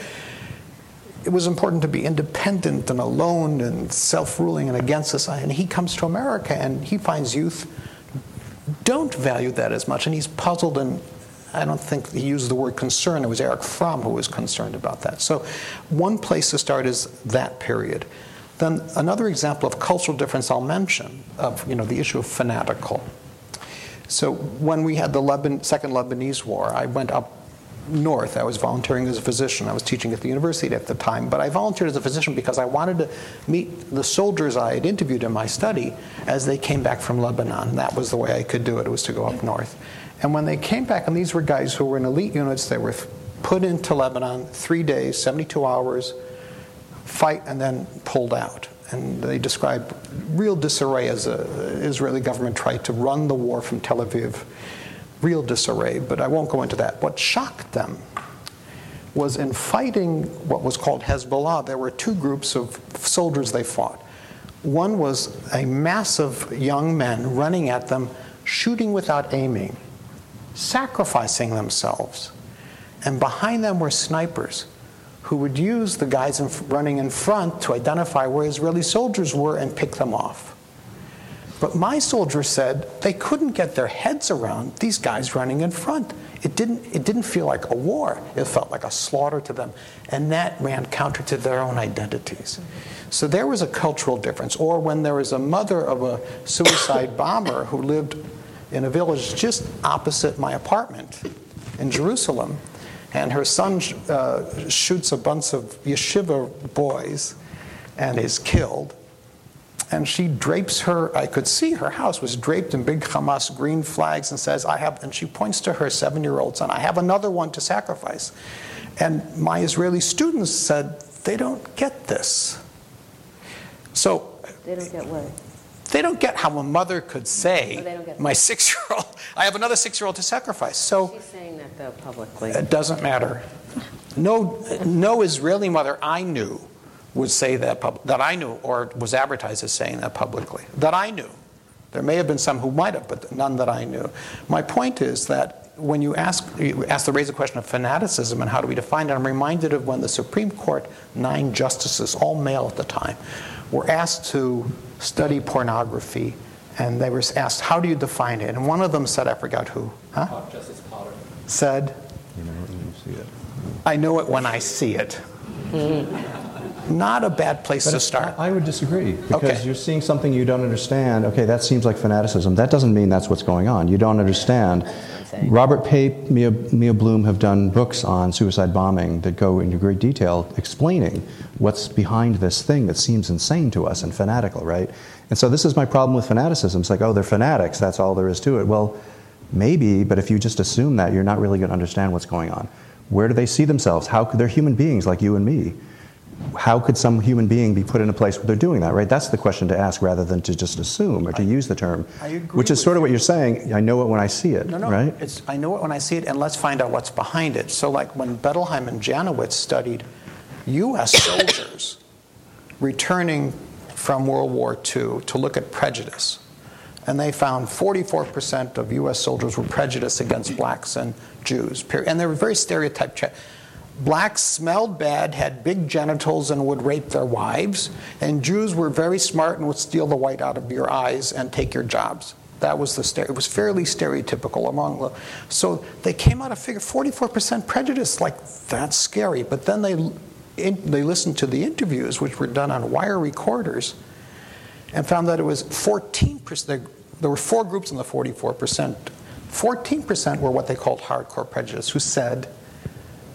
it was important to be independent and alone and self ruling and against society. And he comes to America and he finds youth don't value that as much. And he's puzzled and I don't think he used the word concern. It was Erich Fromm who was concerned about that. So, one place to start is that period. Then another example of cultural difference I'll mention of you know the issue of fanatical. So when we had the second Lebanese war, I went up north. I was volunteering as a physician. I was teaching at the university at the time, but I volunteered as a physician because I wanted to meet the soldiers I had interviewed in my study as they came back from Lebanon. That was the way I could do it. It was to go up north. And when they came back, and these were guys who were in elite units, they were put into Lebanon three days, 72 hours, fight, and then pulled out. And they described real disarray as the Israeli government tried to run the war from Tel Aviv. Real disarray, but I won't go into that. What shocked them was in fighting what was called Hezbollah, there were two groups of soldiers they fought. One was a mass of young men running at them, shooting without aiming sacrificing themselves. And behind them were snipers who would use the guys in, running in front to identify where Israeli soldiers were and pick them off. But my soldiers said they couldn't get their heads around these guys running in front. It didn't, it didn't feel like a war, it felt like a slaughter to them. And that ran counter to their own identities. So there was a cultural difference. Or when there was a mother of a suicide bomber who lived in a village just opposite my apartment in Jerusalem. And her son uh, shoots a bunch of yeshiva boys and is killed. And she drapes her, I could see her house was draped in big Hamas green flags and says, I have, and she points to her seven year old son, I have another one to sacrifice. And my Israeli students said, they don't get this. So, they don't get what? They don't get how a mother could say, my six year old, I have another six year old to sacrifice. So She's saying that though publicly. It doesn't matter. No, no Israeli mother I knew would say that, pub- that I knew or was advertised as saying that publicly. That I knew. There may have been some who might have, but none that I knew. My point is that when you ask, you ask the raise the question of fanaticism and how do we define it, I'm reminded of when the Supreme Court, nine justices, all male at the time, were asked to study pornography, and they were asked, How do you define it? And one of them said, I forgot who. Huh? Justice Potter. Said, You know it when you see it. I know it when I see it. Not a bad place But to start. I I would disagree because Okay. you're seeing something you don't understand. Okay, that seems like fanaticism. That doesn't mean that's what's going on. You don't understand. Robert Pape, Mia, Mia Bloom have done books on suicide bombing that go into great detail explaining what's behind this thing that seems insane to us and fanatical, right? And so this is my problem with fanaticism. It's like, oh, they're fanatics. That's all there is to it. Well, maybe, but if you just assume that, you're not really going to understand what's going on. Where do they see themselves? How could they're human beings like you and me? how could some human being be put in a place where they're doing that, right? That's the question to ask rather than to just assume or to use the term. I agree Which is sort of what you're saying. I know it when I see it, No, no. right? It's, I know it when I see it, and let's find out what's behind it. So, like when Bettelheim and Janowitz studied U.S. soldiers returning from World War II to look at prejudice, and they found 44% of U.S. soldiers were prejudiced against blacks and Jews. And they were very stereotyped. Blacks smelled bad, had big genitals, and would rape their wives. And Jews were very smart and would steal the white out of your eyes and take your jobs. That was the stere- it was fairly stereotypical among the. So they came out a figure 44% prejudice. Like that's scary. But then they in, they listened to the interviews, which were done on wire recorders, and found that it was 14%. There, there were four groups in the 44%. 14% were what they called hardcore prejudice, who said,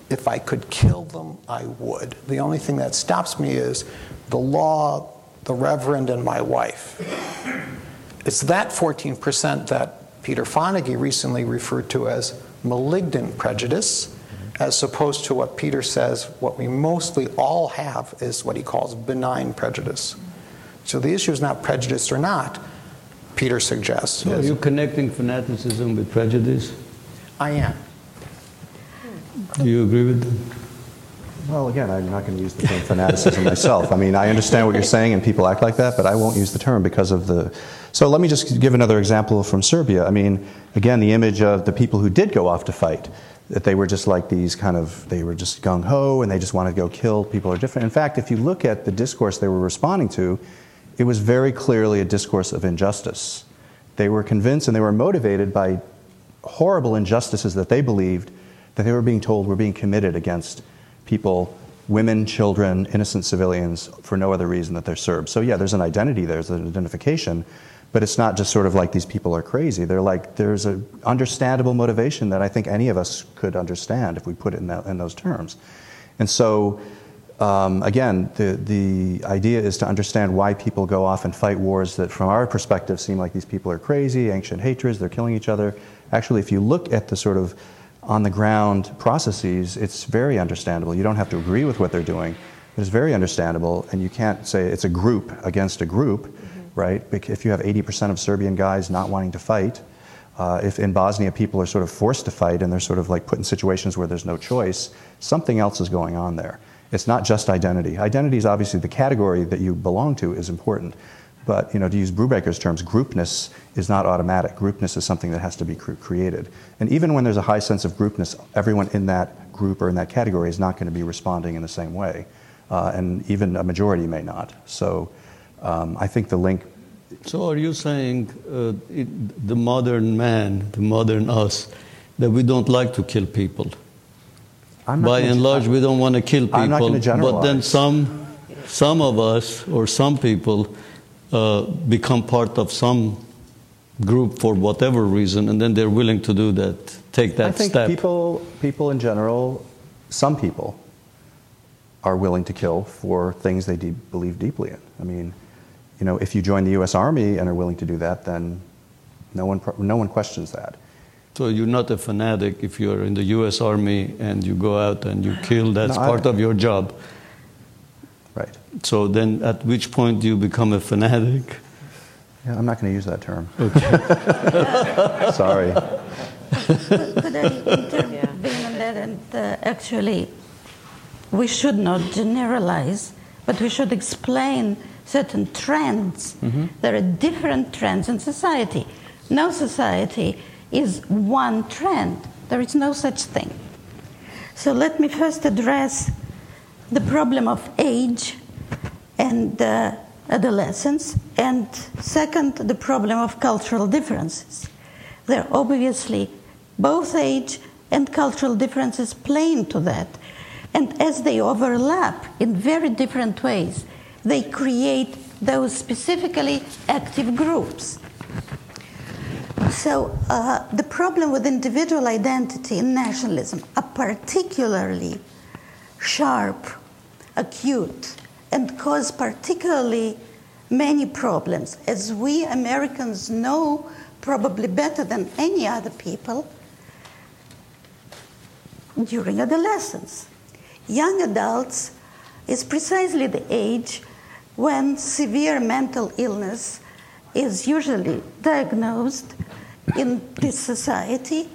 if I could kill them, I would. The only thing that stops me is the law, the reverend, and my wife. It's that 14% that Peter Fonagy recently referred to as malignant prejudice, as opposed to what Peter says, what we mostly all have is what he calls benign prejudice. So the issue is not prejudice or not, Peter suggests. So are you connecting fanaticism with prejudice? I am. Do you agree with that? Well, again, I'm not going to use the term fanaticism myself. I mean, I understand what you're saying, and people act like that, but I won't use the term because of the. So let me just give another example from Serbia. I mean, again, the image of the people who did go off to fight, that they were just like these kind of, they were just gung ho and they just wanted to go kill people are different. In fact, if you look at the discourse they were responding to, it was very clearly a discourse of injustice. They were convinced and they were motivated by horrible injustices that they believed that they were being told were being committed against people, women, children, innocent civilians, for no other reason that they're Serbs. So, yeah, there's an identity, there, there's an identification, but it's not just sort of like these people are crazy. They're like, there's an understandable motivation that I think any of us could understand if we put it in, that, in those terms. And so, um, again, the, the idea is to understand why people go off and fight wars that, from our perspective, seem like these people are crazy, ancient hatreds, they're killing each other. Actually, if you look at the sort of on the ground processes, it's very understandable. You don't have to agree with what they're doing, but it's very understandable, and you can't say it's a group against a group, right? If you have 80% of Serbian guys not wanting to fight, uh, if in Bosnia people are sort of forced to fight and they're sort of like put in situations where there's no choice, something else is going on there. It's not just identity. Identity is obviously the category that you belong to is important. But you know, to use Brubaker's terms, groupness is not automatic. Groupness is something that has to be cre- created. And even when there's a high sense of groupness, everyone in that group or in that category is not going to be responding in the same way. Uh, and even a majority may not. So um, I think the link So are you saying uh, it, the modern man, the modern us, that we don't like to kill people? I'm not By and large, we don't want to kill people. I'm not gonna but then some, some of us or some people uh, become part of some group for whatever reason, and then they're willing to do that, take that I think step. people, people in general, some people are willing to kill for things they de- believe deeply in. I mean, you know, if you join the U.S. Army and are willing to do that, then no one, no one questions that. So you're not a fanatic if you're in the U.S. Army and you go out and you kill. That's No, I- part of your job. Right. So then, at which point do you become a fanatic? Yeah, I'm not going to use that term. Sorry. Could I intervene on that? And uh, actually, we should not generalize, but we should explain certain trends. There are different trends in society. No society is one trend. There is no such thing. So let me first address the problem of age and uh, adolescence, and second, the problem of cultural differences. There are obviously both age and cultural differences play into that. And as they overlap in very different ways, they create those specifically active groups. So, uh, the problem with individual identity and nationalism are particularly sharp, acute, and cause particularly many problems. As we Americans know probably better than any other people, during adolescence. Young adults is precisely the age when severe mental illness is usually diagnosed in this society.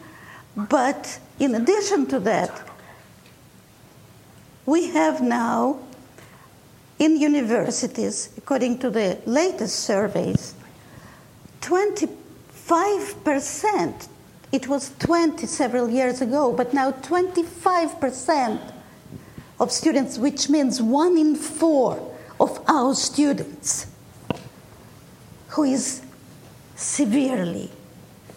But in addition to that, we have now in universities, according to the latest surveys, 25%, it was 20 several years ago, but now 25% of students, which means one in four of our students, who is severely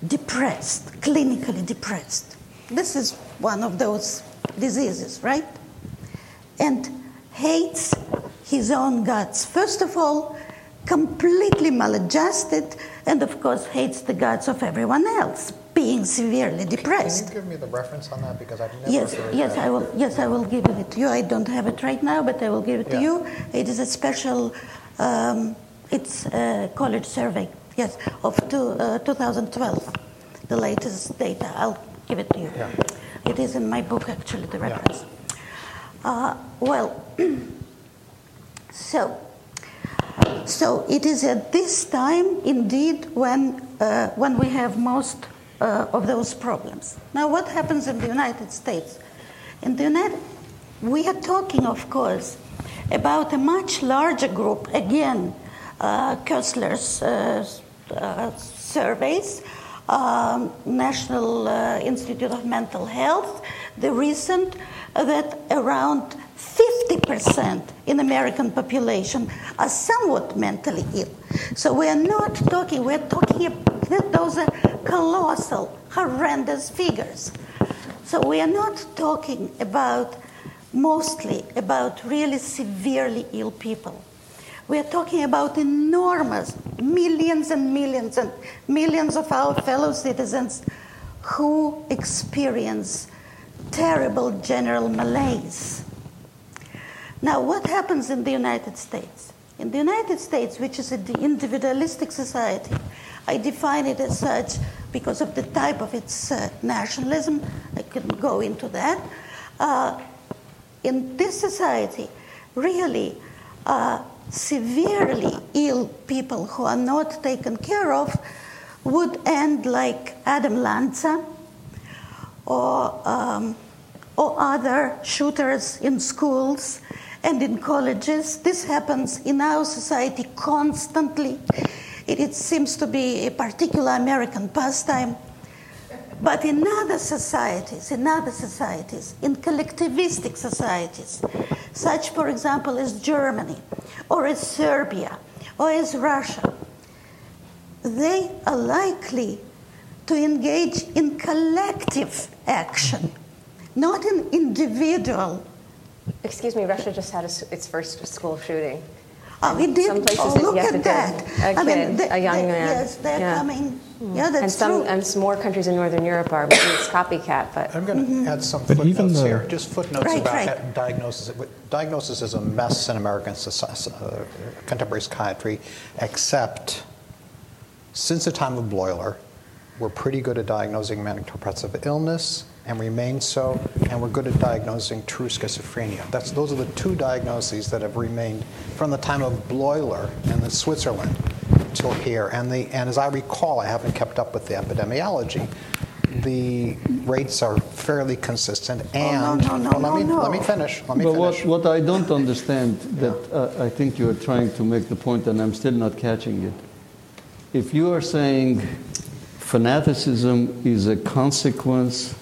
depressed, clinically depressed. This is one of those diseases, right? And hates his own guts. First of all, completely maladjusted, and of course, hates the guts of everyone else, being severely depressed. Can you give me the reference on that because I've never Yes, yes, that. I will. Yes, I will give it to you. I don't have it right now, but I will give it to you. It is a special. Um, it's a college survey. Yes, of two, uh, 2012, the latest data. I'll give it to you. Yeah. It is in my book, actually, the reference. Uh, well, so. So it is at this time, indeed, when, uh, when we have most uh, of those problems. Now, what happens in the United States? In the United, we are talking, of course, about a much larger group. Again, uh, Kessler's uh, uh, surveys, um, National uh, Institute of Mental Health, the recent uh, that around 50% in American population are somewhat mentally ill. So we are not talking, we're talking, about, those are colossal, horrendous figures. So we are not talking about mostly about really severely ill people. We are talking about enormous millions and millions and millions of our fellow citizens who experience terrible general malaise. Now, what happens in the United States? In the United States, which is an individualistic society, I define it as such because of the type of its uh, nationalism. I can go into that. Uh, in this society, really, uh, severely ill people who are not taken care of would end like Adam Lanza or, um, or other shooters in schools and in colleges. This happens in our society constantly. It, it seems to be a particular American pastime. But in other societies, in other societies, in collectivistic societies, such, for example, as Germany, or as Serbia, or as Russia, they are likely to engage in collective action, not in individual. Excuse me, Russia just had a its first school shooting. Oh, it did. Some places oh, that look at to do- that. a I mean, kid, they- a young they- man. Yes, they're Yeah. coming. Yeah, that's and some true. and some more countries in Northern Europe are, but it's copycat. But I'm going to add some But even footnotes the- here, just footnotes Right, about right. diagnosis. Diagnosis is a mess in American society, uh, contemporary psychiatry, except since the time of Bleuler, we're pretty good at diagnosing manic depressive illness and remain so, and we're good at diagnosing true schizophrenia. That's, those are the two diagnoses that have remained from the time of Bleuler in Switzerland till here. And, the, and as I recall, I haven't kept up with the epidemiology, the rates are fairly consistent. And no, no, well, let, no, me, no. let me finish. Let me But finish. what, what I don't understand, that uh, I think you are trying to make the point, and I'm still not catching it. If you are saying fanaticism is a consequence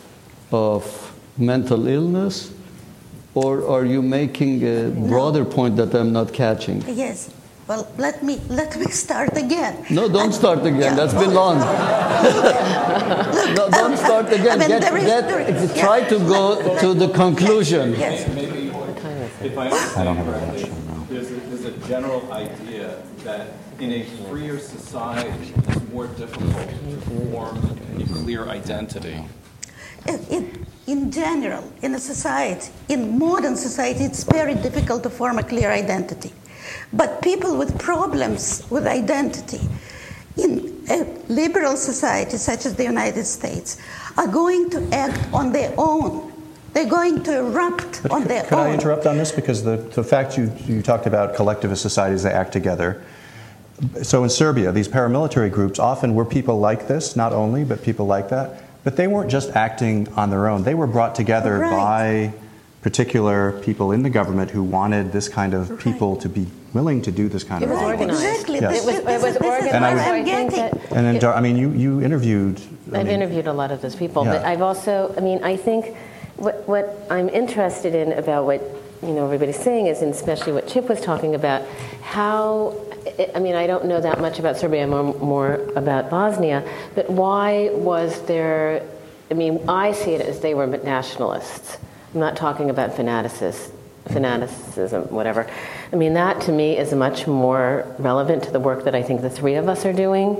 of mental illness, or are you making a broader point that I'm not catching? Yes. Well, let me let me start again. No, don't start again. Yeah. That's been long. no, don't um, start again. I mean, get, there is- get, there is- try yeah. to go to the conclusion. Yes. Maybe, if I I don't have a correctly, reaction, no. there's a, there's a general idea that in a freer society, it's more difficult to form a clear identity. It, in general, in a society, in modern society, it's very difficult to form a clear identity. But people with problems with identity in a liberal society such as the United States are going to act on their own. They're going to erupt But on their could own. I interrupt on this? Because the, the fact you, you talked about collectivist societies that act together. So in Serbia, these paramilitary groups often were people like this, not only, but people like that. But they weren't just acting on their own. They were brought together Right. by particular people in the government who wanted this kind of Right. people to be willing to do this kind It of was work. organized. Exactly. Yes. It was, it was is- this is organized. And I what would- so I'm getting. And then, Dar- I mean, you, you interviewed. I I've mean, interviewed a lot of those people, Yeah. but I've also, I mean, I think what, what I'm interested in about what you know everybody's saying is, and especially what Chip was talking about, how. I mean, I don't know that much about Serbia, more, more about Bosnia, but why was there? I mean, I see it as they were nationalists. I'm not talking about fanaticism, fanaticism, whatever. I mean, that to me is much more relevant to the work that I think the three of us are doing.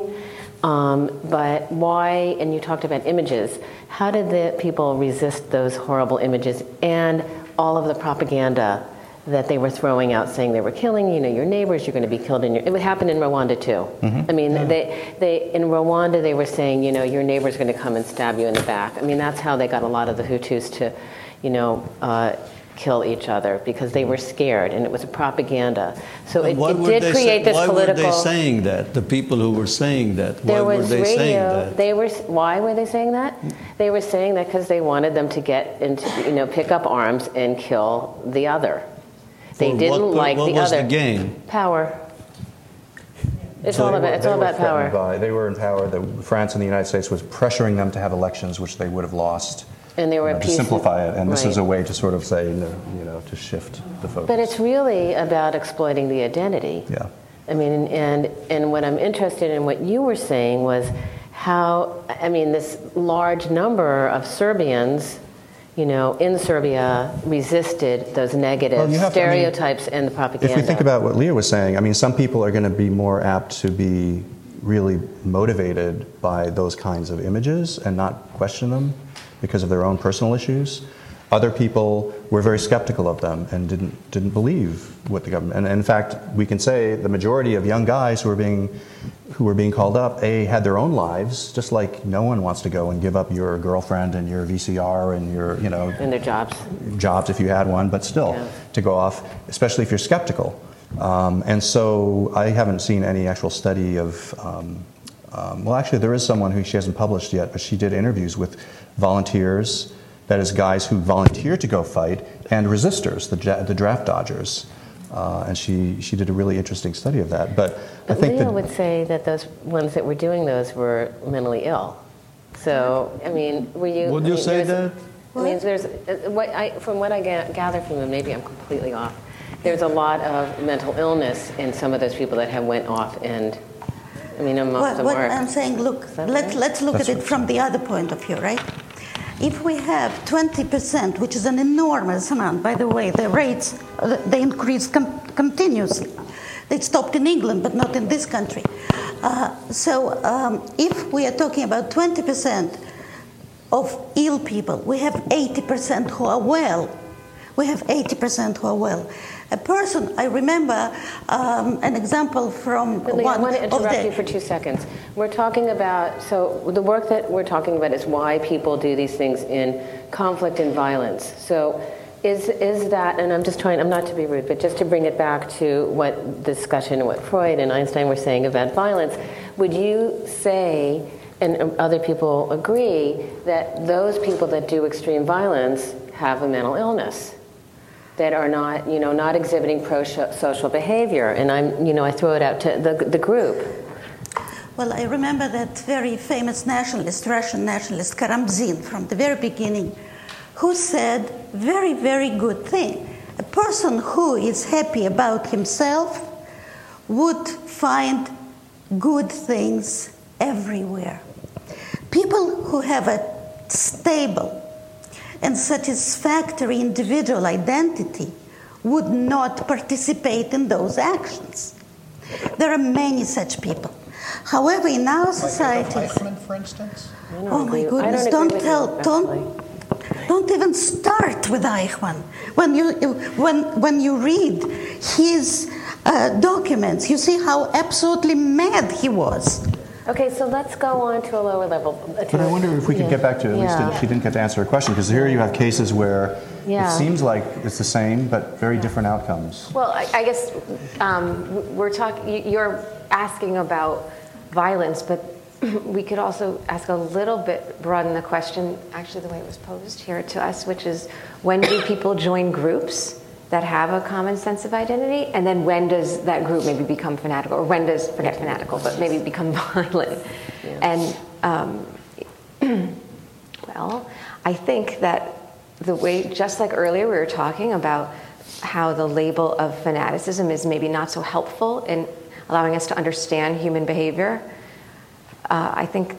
Um, but why, and you talked about images, how did the people resist those horrible images and all of the propaganda that they were throwing out saying they were killing, you know, your neighbors, you're going to be killed in your, it would happen in Rwanda too. I mean, they, they, in Rwanda they were saying, you know, your neighbor's going to come and stab you in the back. I mean, that's how they got a lot of the Hutus to, you know, uh, kill each other because they mm-hmm. were scared and it was a propaganda. So it, Why it were did they create say- this why political. were they saying that? The people who were saying that. There why was were they radio. saying that? They were. Why were they saying that? Mm. They were saying that because they wanted them to get into, you know, pick up arms and kill the other. They For didn't what, like what the was other. the gain? Power. It's So all they about. were- It's all about power. By, they were in power. The, France and the United States was pressuring them to have elections, which they would have lost. And they were you know, to simplify it, and this is a way to sort of say, no, you know, to shift the focus. But it's really about exploiting the identity. yeah. I mean, and and what I'm interested in, what you were saying was how, I mean, this large number of Serbians, you know, in Serbia resisted those negative Well, you have to- I mean, stereotypes and the propaganda. If we think about what Leah was saying, I mean, some people are going to be more apt to be really motivated by those kinds of images and not question them because of their own personal issues. Other people were very skeptical of them and didn't didn't believe what the government. And in fact, we can say the majority of young guys who were being who were being called up, a had their own lives, just like no one wants to go and give up your girlfriend and your VCR and your you know in their jobs. jobs if you had one, but still Yeah. to go off, especially if you're skeptical. Um, and so I haven't seen any actual study of. Um, um, well, actually, there is someone who she hasn't published yet, but she did interviews with volunteers, that is, guys who volunteered to go fight, and resistors, the, the draft dodgers. Uh, and she, she did a really interesting study of that. But, I think Leo that would say that those ones that were doing those were mentally ill. So, I mean, were you? Would I you mean, say that? I mean, there's uh, what I, from what I ga- gather from them. Maybe I'm completely off. There's a lot of mental illness in some of those people that have went off, and I mean, most What, of them what are. I'm saying, look, let's, right? let's look That's at it right. from the other point of view, right? If we have 20%, which is an enormous amount, by the way, the rates, uh, they increase com- continuously. They stopped in England, but not in this country. Uh, so um, if we are talking about 20% of ill people, we have 80% who are well. We have 80% who are well. A person, I remember um, an example from But Lee, I want to interrupt the, you for two seconds. We're talking about, so the work that we're talking about is why people do these things in conflict and violence. So is, is that, and I'm just trying, I'm not to be rude, but just to bring it back to what discussion, and what Freud and Einstein were saying about violence, would you say, and other people agree, that those people that do extreme violence have a mental illness? That are not, you know, not exhibiting pro-social behavior. And I'm, you know, I throw it out to the, the group. Well, I remember that very famous nationalist, Russian nationalist Karamzin from the very beginning, who said very, very good thing. A person who is happy about himself would find good things everywhere. People who have a stable and satisfactory individual identity would not participate in those actions. There are many such people. However, in our society, Eichmann, for instance? oh my goodness, don't don't tell, you, don't, don't even start with Eichmann. When you when when you read his uh, documents, you see how absolutely mad he was. Okay, so let's go on to a lower level. But I wonder if we could Yeah. get back to at least Yeah. she didn't get to answer her question because here you have cases where Yeah. it seems like it's the same but very different outcomes. Well, I, I guess um, we're talking. You're asking about violence, but we could also ask a little bit broaden the question. Actually, the way it was posed here to us, which is when do people join groups that have a common sense of identity, and then when does that group maybe become fanatical, or when does forget fanatical, but maybe become violent? And um, well, I think that the way, just like earlier, we were talking about how the label of fanaticism is maybe not so helpful in allowing us to understand human behavior. Uh, I think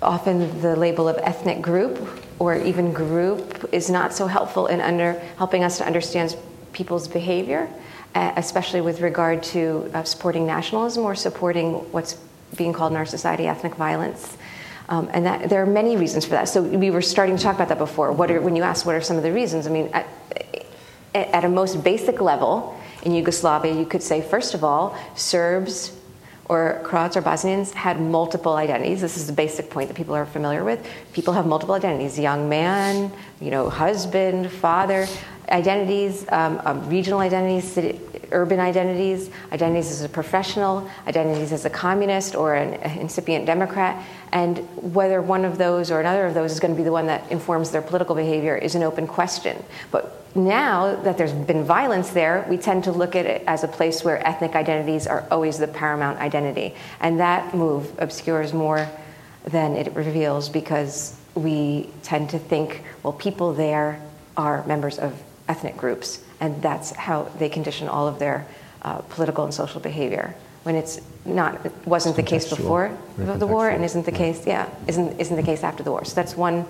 often the label of ethnic group or even group is not so helpful in under, helping us to understand people's behavior, uh, especially with regard to uh, supporting nationalism or supporting what's being called in our society ethnic violence. Um, and that, there are many reasons for that. So we were starting to talk about that before. What are, when you asked what are some of the reasons, I mean, at, at a most basic level, in Yugoslavia, you could say, first of all, Serbs or Croats or Bosnians had multiple identities. This is the basic point that people are familiar with. People have multiple identities: young man, you know, husband, father, identities, um, um, regional identities, city, urban identities, identities as a professional, identities as a communist or an incipient Democrat, and whether one of those or another of those is going to be the one that informs their political behavior is an open question. But now that there's been violence there, we tend to look at it as a place where ethnic identities are always the paramount identity. And that move obscures more than it reveals because we tend to think, well, people there are members of ethnic groups, and that's how they condition all of their uh, political and social behavior. When it's not, it wasn't the case before the war, and isn't the case, yeah, isn't isn't the case after the war. So that's one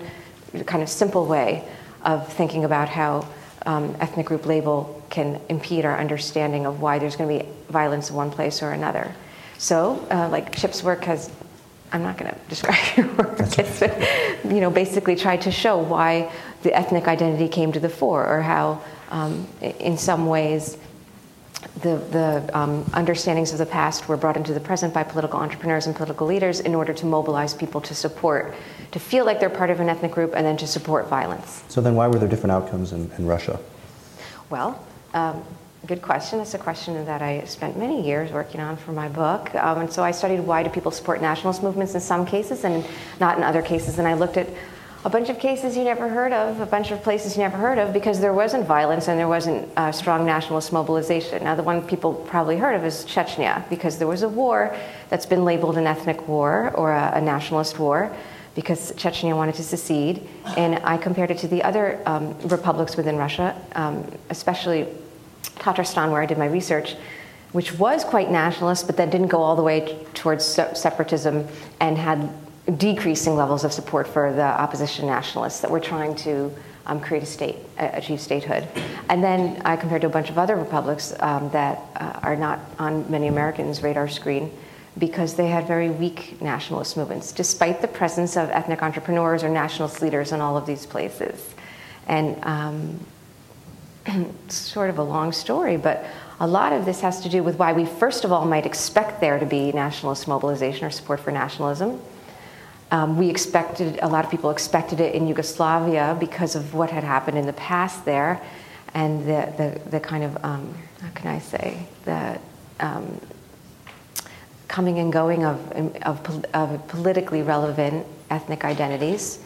kind of simple way of thinking about how um, ethnic group label can impede our understanding of why there's going to be violence in one place or another. So, uh, like Chip's work has, I'm not going to describe your work. It's, you know, basically tried to show why the ethnic identity came to the fore, or how, um, in some ways, the, the um, understandings of the past were brought into the present by political entrepreneurs and political leaders in order to mobilize people to support, to feel like they're part of an ethnic group, and then to support violence. So then why were there different outcomes in, in Russia? Well, um, good question. It's a question that I spent many years working on for my book. Um, and so I studied why do people support nationalist movements in some cases and not in other cases. And I looked at a bunch of cases you never heard of, a bunch of places you never heard of, because there wasn't violence and there wasn't uh, strong nationalist mobilization. Now, the one people probably heard of is Chechnya, because there was a war that's been labeled an ethnic war or a, a nationalist war because Chechnya wanted to secede. And I compared it to the other um, republics within Russia, um, especially Tatarstan, where I did my research, which was quite nationalist, but then didn't go all the way towards se- separatism and had decreasing levels of support for the opposition nationalists that were trying to um, create a state, uh, achieve statehood. And then I compared to a bunch of other republics um, that uh, are not on many Americans' radar screen because they had very weak nationalist movements, despite the presence of ethnic entrepreneurs or nationalist leaders in all of these places. And um, it's sort of a long story, but a lot of this has to do with why we, first of all, might expect there to be nationalist mobilization or support for nationalism. Um, we expected, a lot of people expected it in Yugoslavia because of what had happened in the past there and the, the, the kind of, um, how can I say, the um, coming and going of, of, of politically relevant ethnic identities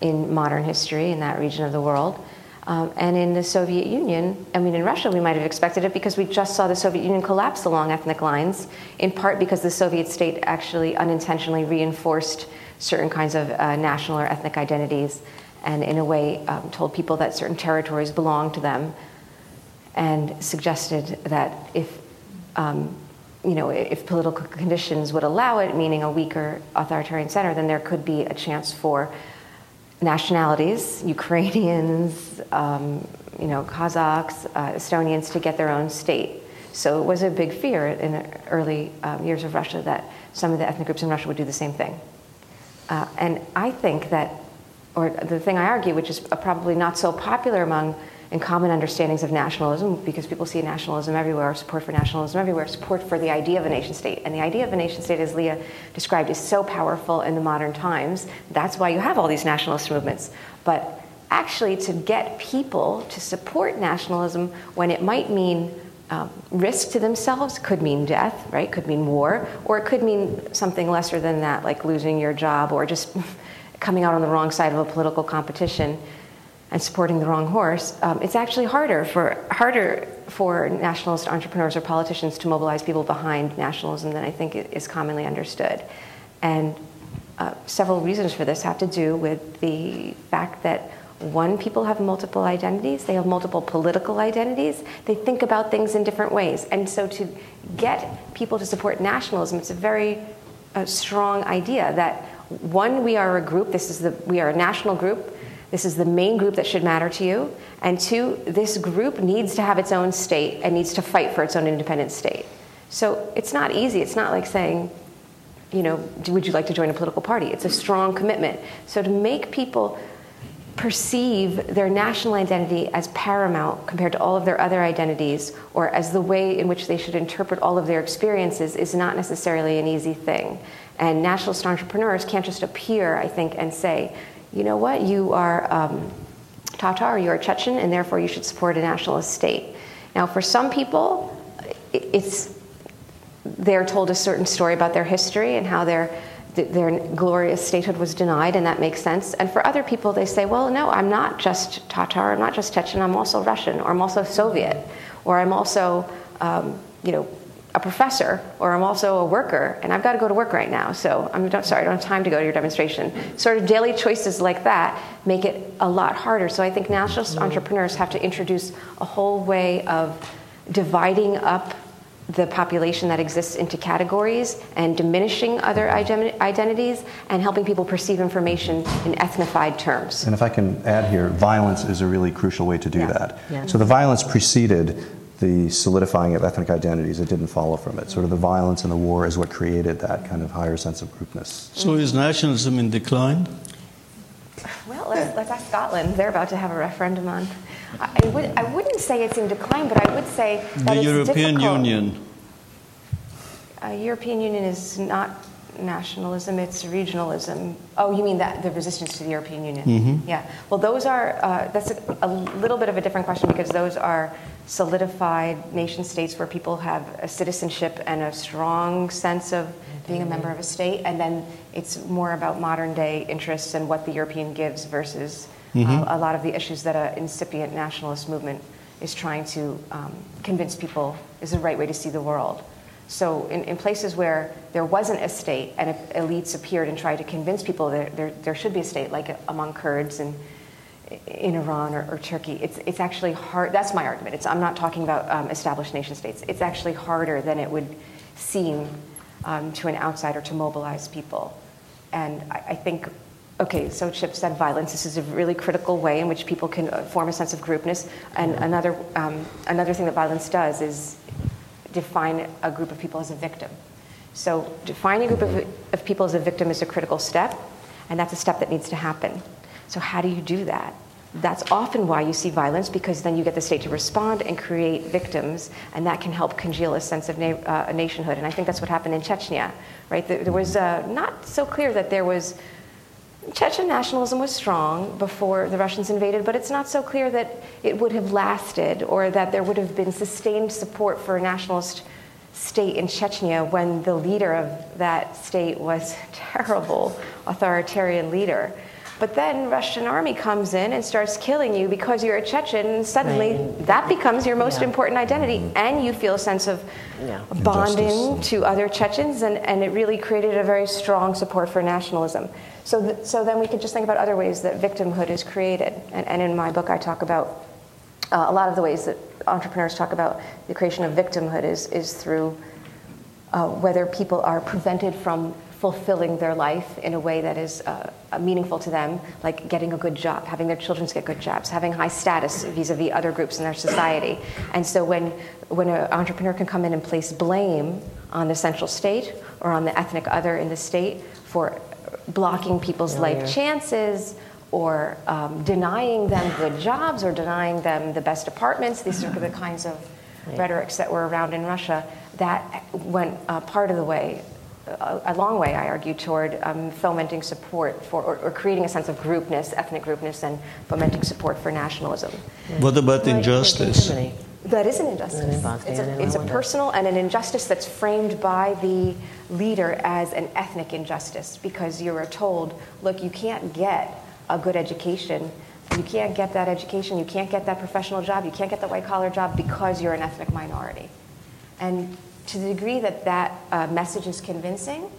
in modern history in that region of the world. Um, and in the Soviet Union, I mean, in Russia, we might have expected it because we just saw the Soviet Union collapse along ethnic lines, in part because the Soviet state actually unintentionally reinforced certain kinds of uh, national or ethnic identities and, in a way, um, told people that certain territories belonged to them and suggested that if um, you know, if political conditions would allow it, meaning a weaker authoritarian center, then there could be a chance for nationalities, Ukrainians, um, you know, Kazakhs, uh, Estonians, to get their own state. So it was a big fear in the early um, years of Russia that some of the ethnic groups in Russia would do the same thing. Uh, and I think that, or the thing I argue, which is probably not so popular among and common understandings of nationalism, because people see nationalism everywhere, support for nationalism everywhere, support for the idea of a nation state. And the idea of a nation state, as Leah described, is so powerful in the modern times. That's why you have all these nationalist movements. But actually, to get people to support nationalism when it might mean um, risk to themselves could mean death, right? Could mean war, or it could mean something lesser than that, like losing your job or just coming out on the wrong side of a political competition and supporting the wrong horse, um, it's actually harder for harder for nationalist entrepreneurs or politicians to mobilize people behind nationalism than I think is commonly understood. And uh, several reasons for this have to do with the fact that one, people have multiple identities, they have multiple political identities, they think about things in different ways. And so to get people to support nationalism, it's a very uh, strong idea that one, we are a group, this is the, we are a national group, this is the main group that should matter to you. And two, this group needs to have its own state and needs to fight for its own independent state. So it's not easy. It's not like saying, you know, would you like to join a political party? It's a strong commitment. So to make people perceive their national identity as paramount compared to all of their other identities or as the way in which they should interpret all of their experiences is not necessarily an easy thing. And nationalist entrepreneurs can't just appear, I think, and say, you know what, you are um, Tatar, you're Chechen, and therefore you should support a nationalist state. Now, for some people, it's they're told a certain story about their history and how their their glorious statehood was denied, and that makes sense. And for other people, they say, well, no, I'm not just Tatar, I'm not just Chechen, I'm also Russian, or I'm also Soviet, or I'm also, um, you know, a professor or I'm also a worker and I've got to go to work right now. So I'm sorry, I don't have time to go to your demonstration. Sort of daily choices like that make it a lot harder. So I think nationalist entrepreneurs have to introduce a whole way of dividing up the population that exists into categories and diminishing other identities and helping people perceive information in ethnified terms. And if I can add here, violence is a really crucial way to do Yeah. that. Yeah. So the violence preceded the solidifying of ethnic identities. It didn't follow from it. Sort of the violence and the war is what created that kind of higher sense of groupness. So is nationalism in decline? Well, let's, let's ask Scotland. They're about to have a referendum on. I, would, I wouldn't say it's in decline, but I would say that The it's European difficult. Union. Uh, European Union is not nationalism, it's regionalism. Oh, you mean that the resistance to the European Union? Mhm. Yeah. Well, those are, uh, that's a, a little bit of a different question because those are solidified nation states where people have a citizenship and a strong sense of being a member of a state. And then it's more about modern day interests and what the European gives versus Mhm. uh, a lot of the issues that an incipient nationalist movement is trying to um, convince people is the right way to see the world. So, in, in places where there wasn't a state and elites appeared and tried to convince people that there, there should be a state, like among Kurds and in Iran or, or Turkey, it's, it's actually hard. That's my argument. It's, I'm not talking about um, established nation states. It's actually harder than it would seem um, to an outsider to mobilize people. And I, I think, okay, so Chip said violence. This is a really critical way in which people can uh, form a sense of groupness. And another, um, another thing that violence does is define a group of people as a victim. So defining a group of, of people as a victim is a critical step, and that's a step that needs to happen. So how do you do that? That's often why you see violence because then you get the state to respond and create victims, and that can help congeal a sense of na- uh, nationhood. And I think that's what happened in Chechnya, right? There, there was uh, not so clear that there was Chechen nationalism was strong before the Russians invaded, but it's not so clear that it would have lasted or that there would have been sustained support for a nationalist state in Chechnya when the leader of that state was a terrible authoritarian leader. But then Russian army comes in and starts killing you because you're a Chechen, and suddenly that becomes your most Yeah. important identity, mm-hmm. and you feel a sense of Yeah. bonding Injustice. to other Chechens, and, and it really created a very strong support for nationalism. So, th- so then we could just think about other ways that victimhood is created. And, and in my book, I talk about uh, a lot of the ways that entrepreneurs talk about the creation of victimhood is, is through uh, whether people are prevented from fulfilling their life in a way that is uh, meaningful to them, like getting a good job, having their children get good jobs, having high status vis-a-vis other groups in their society. And so when, when an entrepreneur can come in and place blame on the central state or on the ethnic other in the state for blocking people's life chances or um, denying them good jobs or denying them the best apartments, these are the kinds of rhetorics that were around in Russia, that went uh, part of the way a, a long way, I argue, toward um, fomenting support for, or, or, creating a sense of groupness, ethnic groupness, and fomenting support for nationalism. What about injustice? That is an injustice. It's a, it's a personal and an injustice that's framed by the leader as an ethnic injustice because you're told, look, you can't get a good education. You can't get that education. You can't get that professional job. You can't get that white collar job because you're an ethnic minority. And to the degree that that uh, message is convincing,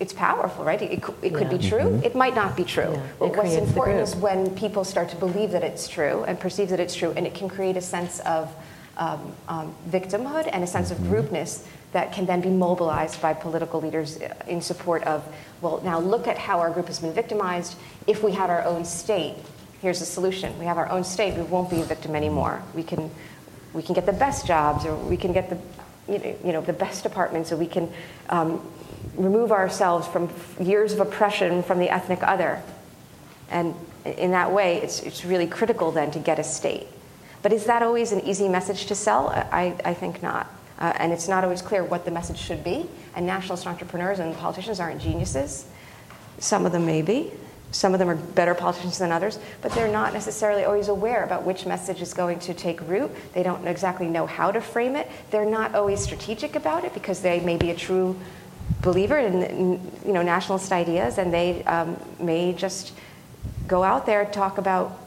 it's powerful, right? It, it, it could yeah. be true. Mm-hmm. It might not be true. Yeah. But what's important is when people start to believe that it's true and perceive that it's true, and it can create a sense of um, um, victimhood and a sense of mm-hmm. groupness that can then be mobilized by political leaders uh, in support of, well, now look at how our group has been victimized. If we had our own state, here's the solution. We have our own state, we won't be a victim anymore. We can, we can get the best jobs, or we can get the you know, the best departments so we can um, remove ourselves from years of oppression from the ethnic other. And in that way, it's, it's really critical then to get a state. But is that always an easy message to sell? I, I think not. Uh, and it's not always clear what the message should be. And nationalist entrepreneurs and politicians aren't geniuses. Some of them may be. Some of them are better politicians than others, but they're not necessarily always aware about which message is going to take root. They don't exactly know how to frame it. They're not always strategic about it because they may be a true believer in you know nationalist ideas, and they um, may just go out there and talk about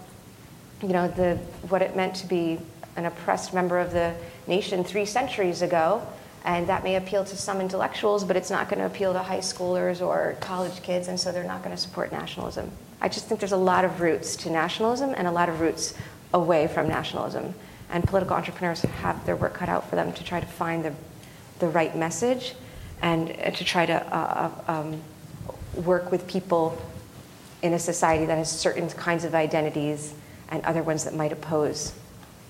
you know the what it meant to be an oppressed member of the nation three centuries ago and that may appeal to some intellectuals, but it's not going to appeal to high schoolers or college kids, and so they're not going to support nationalism. I just think there's a lot of roots to nationalism and a lot of roots away from nationalism. And political entrepreneurs have their work cut out for them to try to find the, the right message and to try to uh, uh, um, work with people in a society that has certain kinds of identities and other ones that might oppose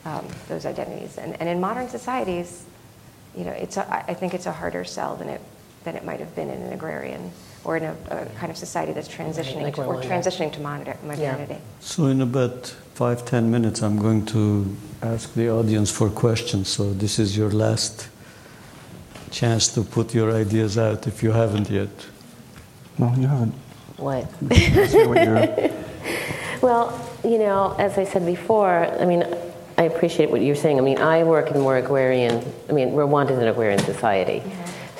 um, those identities. And, and in modern societies, you know, it's a, I think it's a harder sell than it than it might have been in an agrarian or in a, a kind of society that's transitioning like to, or transitioning to modernity. Yeah. So in about five ten minutes, I'm going to ask the audience for questions. So this is your last chance to put your ideas out if you haven't yet. No, you haven't. What? well, you know, as I said before, I mean, I appreciate what you're saying. I mean, I work in more agrarian, I mean, Rwanda is an agrarian society.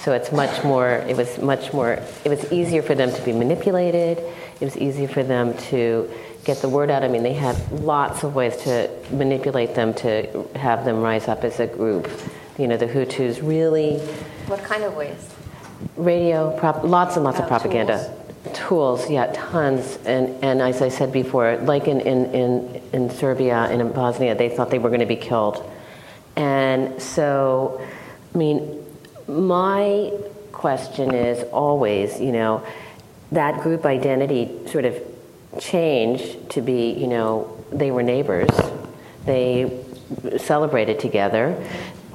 So it's much more, it was much more, it was easier for them to be manipulated. It was easier for them to get the word out. I mean, they had lots of ways to manipulate them to have them rise up as a group. You know, the Hutus really. What kind of ways? Radio, prop, lots and lots of oh, propaganda. Tools. Tools, yeah, tons. And, and as I said before, like in, in, in, in Serbia and in Bosnia, they thought they were going to be killed. And so, I mean, my question is always, you know, that group identity sort of changed to be, you know, they were neighbors. They celebrated together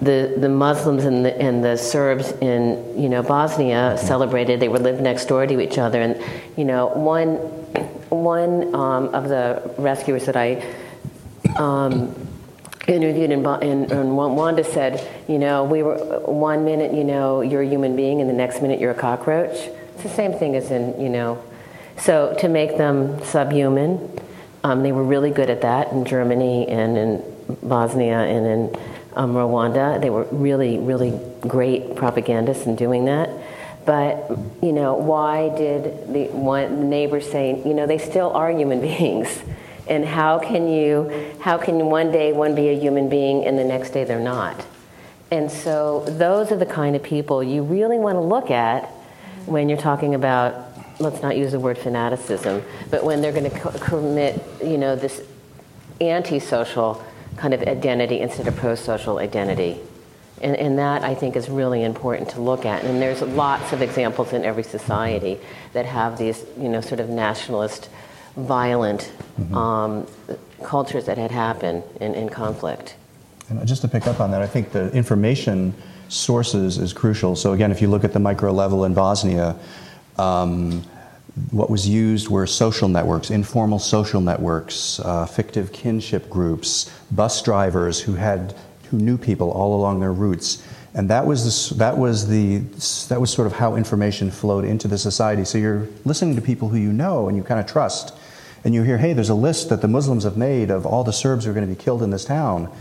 the, the Muslims and the, and the Serbs in you know Bosnia celebrated. They were lived next door to each other, and you know one one um, of the rescuers that I um, interviewed in, in, in Rwanda said, you know, we were one minute, you know, you're a human being, and the next minute you're a cockroach. It's the same thing as in you know, so to make them subhuman, um, they were really good at that in Germany and in Bosnia and in um, Rwanda. They were really, really great propagandists in doing that. But, you know, why did the one neighbor say, you know, they still are human beings? And how can you, how can one day one be a human being and the next day they're not? And so those are the kind of people you really want to look at when you're talking about, let's not use the word fanaticism, but when they're going to co- commit, you know, this antisocial kind of identity instead of pro-social identity. And, and that I think is really important to look at. And there's lots of examples in every society that have these, you know, sort of nationalist, violent um, cultures that had happened in, in conflict. And just to pick up on that, I think the information sources is crucial. So again, if you look at the micro level in Bosnia, um, what was used were social networks, informal social networks, uh, fictive kinship groups, bus drivers who had who knew people all along their routes, and that was the, that was the that was sort of how information flowed into the society. So you're listening to people who you know and you kind of trust, and you hear, hey, there's a list that the Muslims have made of all the Serbs who are going to be killed in this town.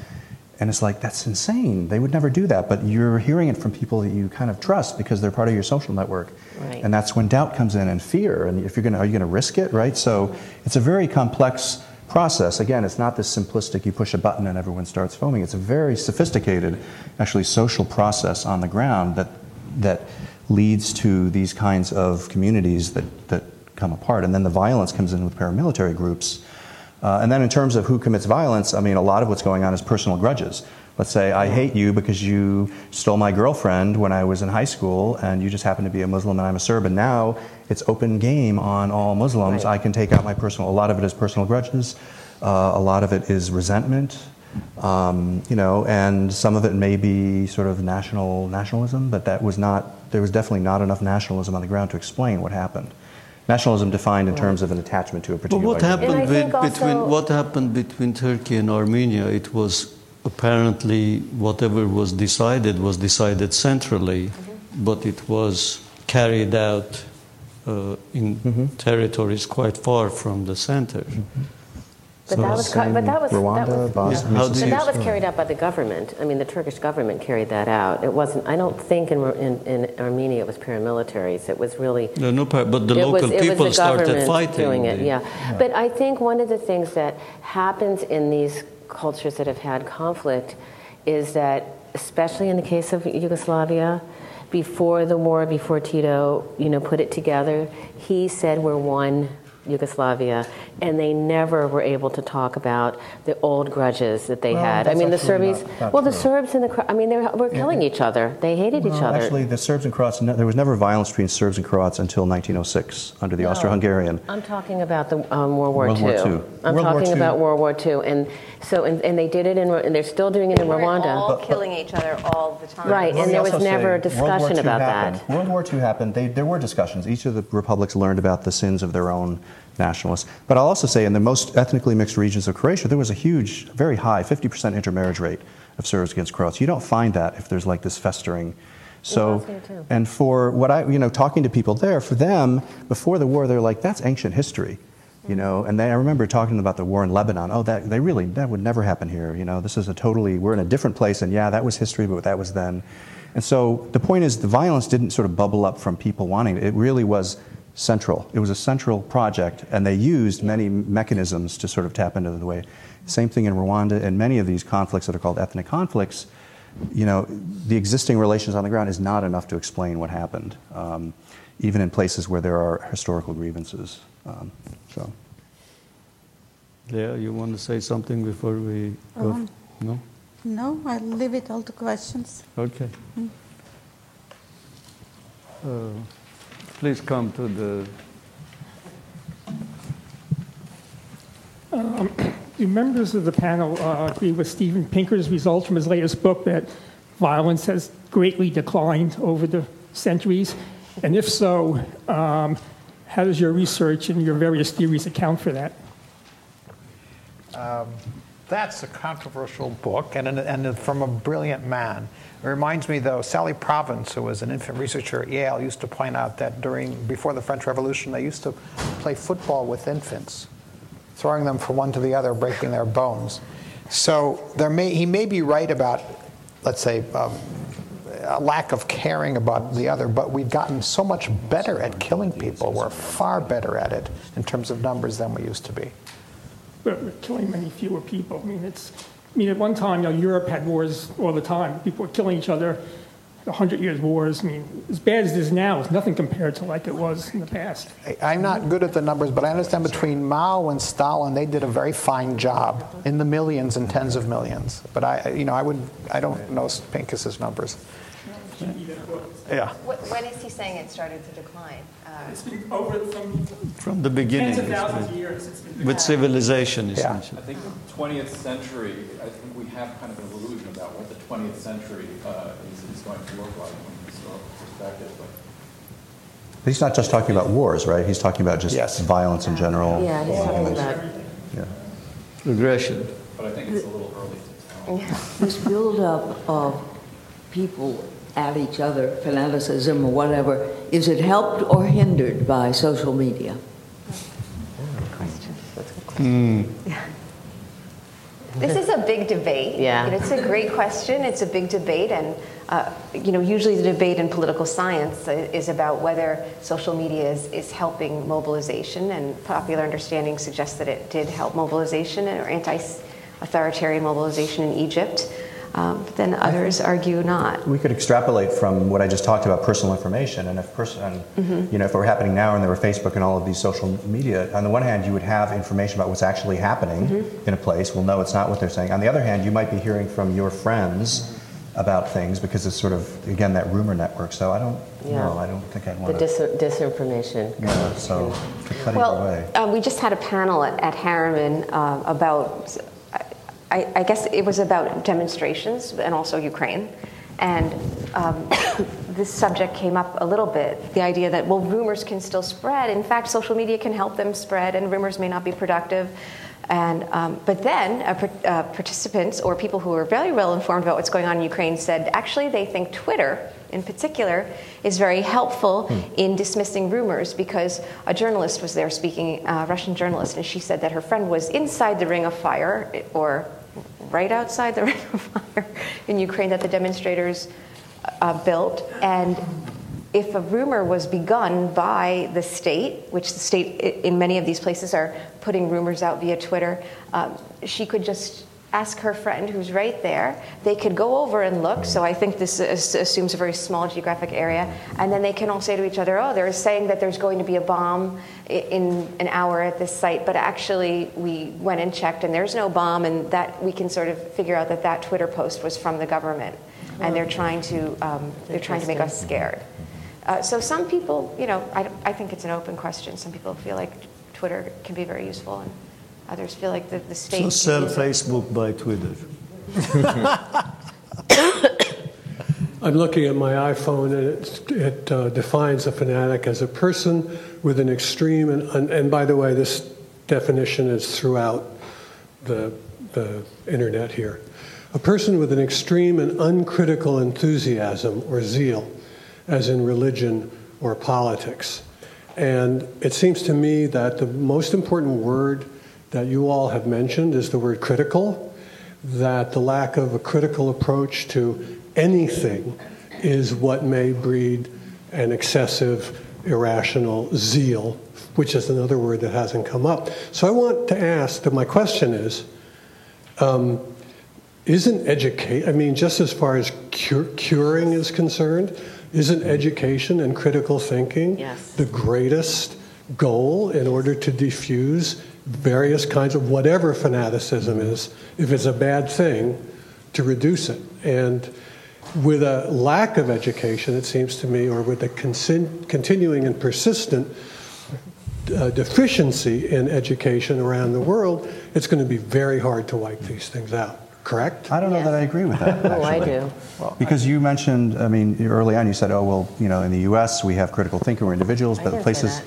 And it's like, that's insane. They would never do that. But you're hearing it from people that you kind of trust because they're part of your social network. Right. And that's when doubt comes in and fear. And if you're going to, are you going to risk it, right? So it's a very complex process. Again, it's not this simplistic, you push a button and everyone starts foaming. It's a very sophisticated, actually, social process on the ground that, that leads to these kinds of communities that, that come apart. And then the violence comes in with paramilitary groups uh, and then in terms of who commits violence, I mean, a lot of what's going on is personal grudges. Let's say I hate you because you stole my girlfriend when I was in high school, and you just happen to be a Muslim and I'm a Serb, and now it's open game on all Muslims. Right. I can take out my personal. A lot of it is personal grudges. Uh, a lot of it is resentment. Um, you know, and some of it may be sort of national nationalism, but that was not. There was definitely not enough nationalism on the ground to explain what happened. Nationalism defined in terms of an attachment to a particular. But particular. what identity. Happened think with, between what happened between Turkey and Armenia? It was apparently whatever was decided was decided centrally, Mm-hmm. but it was carried out uh, in Mm-hmm. territories quite far from the center. But So that was, ca- but that was, Rwanda, that was, Bosnia. How do but that was carried out by the government. I mean, the Turkish government carried that out. It wasn't. I don't think in, in, in Armenia it was paramilitaries. It was really No, no, par- but the it local was, it people was the started government fighting. doing it. the- Yeah. but I think one of the things that happens in these cultures that have had conflict is that, especially in the case of Yugoslavia, before the war, before Tito, you know, put it together, he said we're one Yugoslavia, and they never were able to talk about the old grudges that they Well, had. I mean, the Serbs. Serbies, not- not well, the. Serbs and the, I mean, they were, were killing each other. They hated each other. Actually, the Serbs and Croats, no, there was never violence between Serbs and Croats until 1906 under the Austro-Hungarian. I'm talking about the um, World War World II. War II. I'm World War talking II. about World War II, and so and, and they did it in, and they're still doing it in We're Rwanda. all killing each other all the time. Right, and me there was also never a say, World War discussion II about happened. that. World War II happened. They, there were discussions. Each of the republics learned about the sins of their own nationalists. But I'll also say, in the most ethnically mixed regions of Croatia, there was a huge, very high, 50% intermarriage rate of Serbs against Croats. You don't find that if there's like this festering. So, and for what I, you know, talking to people there, for them, before the war, they're like, that's ancient history. You know, and then I remember talking about the war in Lebanon. Oh, that they really that would never happen here. You know, this is a totally we're in a different place, and yeah, that was history, but that was then. And so the point is, the violence didn't sort of bubble up from people wanting it. It really was central. It was a central project, and they used many mechanisms to sort of tap into the way. Same thing in Rwanda, and many of these conflicts that are called ethnic conflicts. You know, the existing relations on the ground is not enough to explain what happened, um, even in places where there are historical grievances. Um, so. Leah, you want to say something before we go? Um, no? No, I'll leave it all to questions. Okay. Uh, please come to the. Do members of the panel uh, agree with Steven Pinker's results from his latest book that violence has greatly declined over the centuries? And if so, um, how does your research and your various theories account for that? That's a controversial book and, and from a brilliant man. It reminds me, though, Sally Provence, who was an infant researcher at Yale, used to point out that during before the French Revolution, they used to play football with infants, throwing them from one to the other, breaking their bones. So there may, he may be right about, let's say, um, a lack of caring about the other, but we've gotten so much better at killing people. We're far better at it in terms of numbers than we used to be. We're we're killing many fewer people. I mean, it's. I mean, at one time, you know, Europe had wars all the time. People were killing each other. the Hundred Years' Wars. I mean, as bad as it is now, it's nothing compared to like it was in the past. I'm not good at the numbers, but I understand between Mao and Stalin, they did a very fine job in the millions and tens of millions. But I, you know, I would, I don't know Pinker's numbers. Yeah. When is he saying it started to decline? Uh, It's been over from From the beginning, tens of it's thousands of years. It's been with civilization, Yeah. essentially. I think the 20th century, I think we have kind of an illusion about what the 20th century uh, is, is going to look like from a historical perspective. But But he's not just talking about wars, right? He's talking about just Yes. violence in general. Yeah, he's talking about Yeah. Aggression. but I think it's a little early to tell. This buildup of people at each other, fanaticism or whatever, is it helped or hindered by social media? question. That's a good question. This is a big debate. Yeah. You know, it's a great question. It's a big debate, and uh, you know, usually the debate in political science is about whether social media is, is helping mobilization, and popular understanding suggests that it did help mobilization or anti-authoritarian mobilization in Egypt. Um, then others argue not. We could extrapolate from what I just talked about personal information, and if person, Mm-hmm. you know, if it were happening now and there were Facebook and all of these social media, on the one hand, you would have information about what's actually happening Mm-hmm. in a place. Well, no, it's not what they're saying. On the other hand, you might be hearing from your friends about things because it's sort of again that rumor network. So I don't Yeah. know. I don't think the want to. dis- disinformation. Yeah, so to cut either Well, way. uh, we just had a panel at, at Harriman uh, about, I, I guess it was about demonstrations and also Ukraine. And um, this subject came up a little bit the idea that, well, rumors can still spread. In fact, social media can help them spread, and rumors may not be productive. And, um, but then uh, uh, participants or people who are very well informed about what's going on in Ukraine said actually they think Twitter, in particular, is very helpful in dismissing rumors because a journalist was there speaking, a Russian journalist, and she said that her friend was inside the ring of fire or right outside the ring of fire in Ukraine that the demonstrators uh, built. And if a rumor was begun by the state, which the state in many of these places are putting rumors out via Twitter, um, she could just ask her friend who's right there. They could go over and look. So I think this is, assumes a very small geographic area. And then they can all say to each other, oh, they're saying that there's going to be a bomb in an hour at this site, but actually we went and checked and there's no bomb, and that we can sort of figure out that that Twitter post was from the government. And they're trying to, um, they're trying to make us scared. Uh, so some people, you know, I, I think it's an open question. Some people feel like Twitter can be very useful, and others feel like the, the state. So sell. Facebook by Twitter. I'm looking at my iPhone and it, it uh, defines a fanatic as a person with an extreme, and, and, and by the way, this definition is throughout the, the internet here. A person with an extreme and uncritical enthusiasm or zeal, as in religion or politics. And it seems to me that the most important word that you all have mentioned is the word critical, that the lack of a critical approach to anything is what may breed an excessive, irrational zeal, which is another word that hasn't come up. So I want to ask that my question is um, isn't education, I mean, just as far as cure, curing is concerned, isn't education and critical thinking Yes. the greatest goal in order to diffuse various kinds of whatever fanaticism is, if it's a bad thing, to reduce it? And with a lack of education, it seems to me, or with a consin- continuing and persistent uh, deficiency in education around the world, it's going to be very hard to wipe these things out. Correct? I don't know that I agree with that. Oh, I do. Because you mentioned, I mean, early on you said, oh, well, you know, in the U.S. we have critical thinking, we're individuals, but didn't say places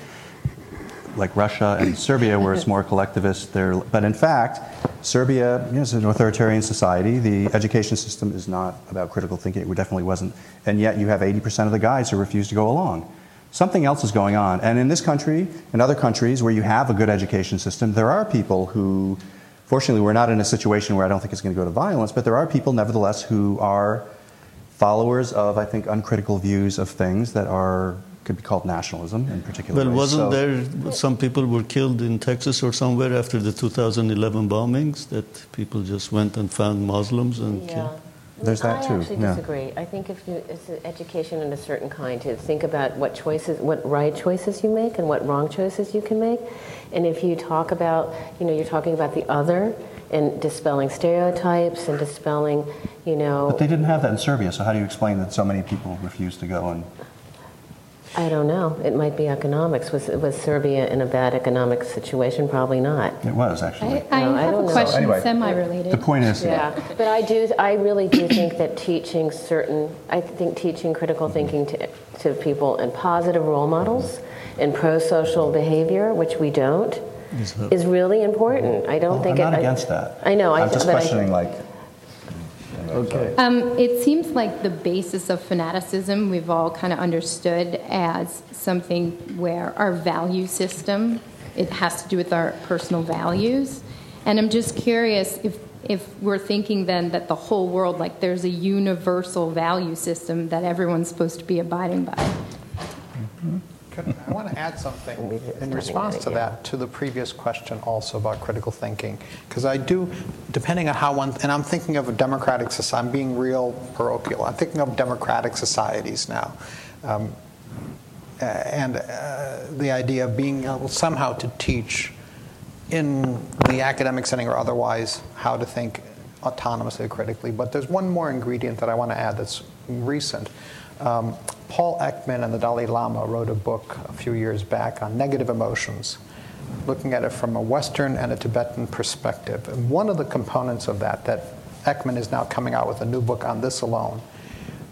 like Russia and Serbia where it's more collectivist. There, but in fact, Serbia you know, is an authoritarian society. The education system is not about critical thinking. It definitely wasn't. And yet you have 80% of the guys who refuse to go along. Something else is going on. And in this country, in other countries where you have a good education system, there are people who, fortunately, we're not in a situation where I don't think it's going to go to violence, but there are people, nevertheless, who are followers of, I think, uncritical views of things that are could be called nationalism in particular. Well, wasn't So- there some people were killed in Texas or somewhere after the 2011 bombings that people just went and found Muslims and Yeah. killed? there's that I too. actually yeah. disagree. I think if you, it's an education in a certain kind to think about what choices, what right choices you make and what wrong choices you can make. And if you talk about, you know, you're talking about the other and dispelling stereotypes and dispelling, you know. But they didn't have that in Serbia, so how do you explain that so many people refused to go and I don't know. It might be economics. Was was Serbia in a bad economic situation? Probably not. it was actually. I, I No, I have don't a know. question Anyway, semi-related. The point is, Yeah, but I do. I really do think that teaching certain. I think teaching critical thinking to to people and positive role models and pro-social behavior, which we don't, is really important. I don't Well, think I'm it, not I- against that. I know. I I'm just but I- questioning, like, Okay. Um, it seems like the basis of fanaticism we've all kind of understood as something where our value system it has to do with our personal values, and I'm just curious if if we're thinking then that the whole world like there's a universal value system that everyone's supposed to be abiding by. Could- I want to add something in response to that, to the previous question also about critical thinking. Because I do, depending on how one, and I'm thinking of a democratic society, I'm being real parochial. I'm thinking of democratic societies now. Um, and uh, the idea of being able somehow to teach in the academic setting or otherwise how to think autonomously, or critically. But there's one more ingredient that I want to add that's recent. Um, Paul Ekman and the Dalai Lama wrote a book a few years back on negative emotions, looking at it from a Western and a Tibetan perspective. And one of the components of that, that Ekman is now coming out with a new book on this alone,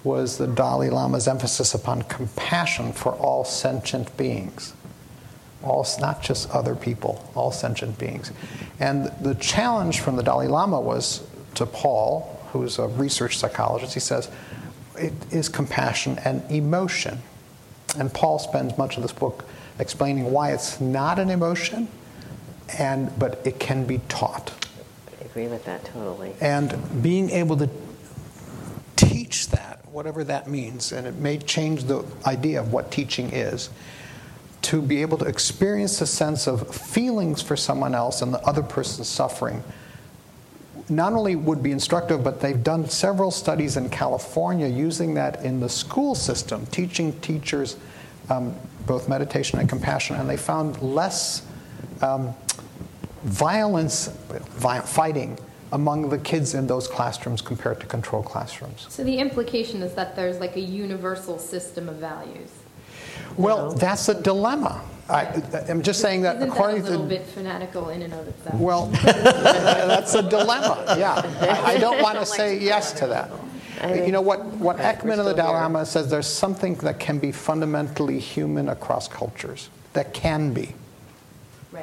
was the Dalai Lama's emphasis upon compassion for all sentient beings all not just other people, all sentient beings. And the challenge from the Dalai Lama was to Paul, who's a research psychologist, he says, it is compassion and emotion. And Paul spends much of this book explaining why it's not an emotion, and but it can be taught. I agree with that totally. And being able to teach that, whatever that means, and it may change the idea of what teaching is, to be able to experience a sense of feelings for someone else and the other person's suffering not only would be instructive, but they've done several studies in California using that in the school system, teaching teachers um, both meditation and compassion, and they found less um, violence, vi- fighting among the kids in those classrooms compared to control classrooms. So the implication is that there's like a universal system of values. Well, that's a dilemma. I, I'm just saying that Isn't that a little to bit fanatical in and of itself? Well, that's a dilemma. Yeah, I, I don't want to say yes to that. You know what? What Ekman and the Dalai Lama says, there's something that can be fundamentally human across cultures. That can be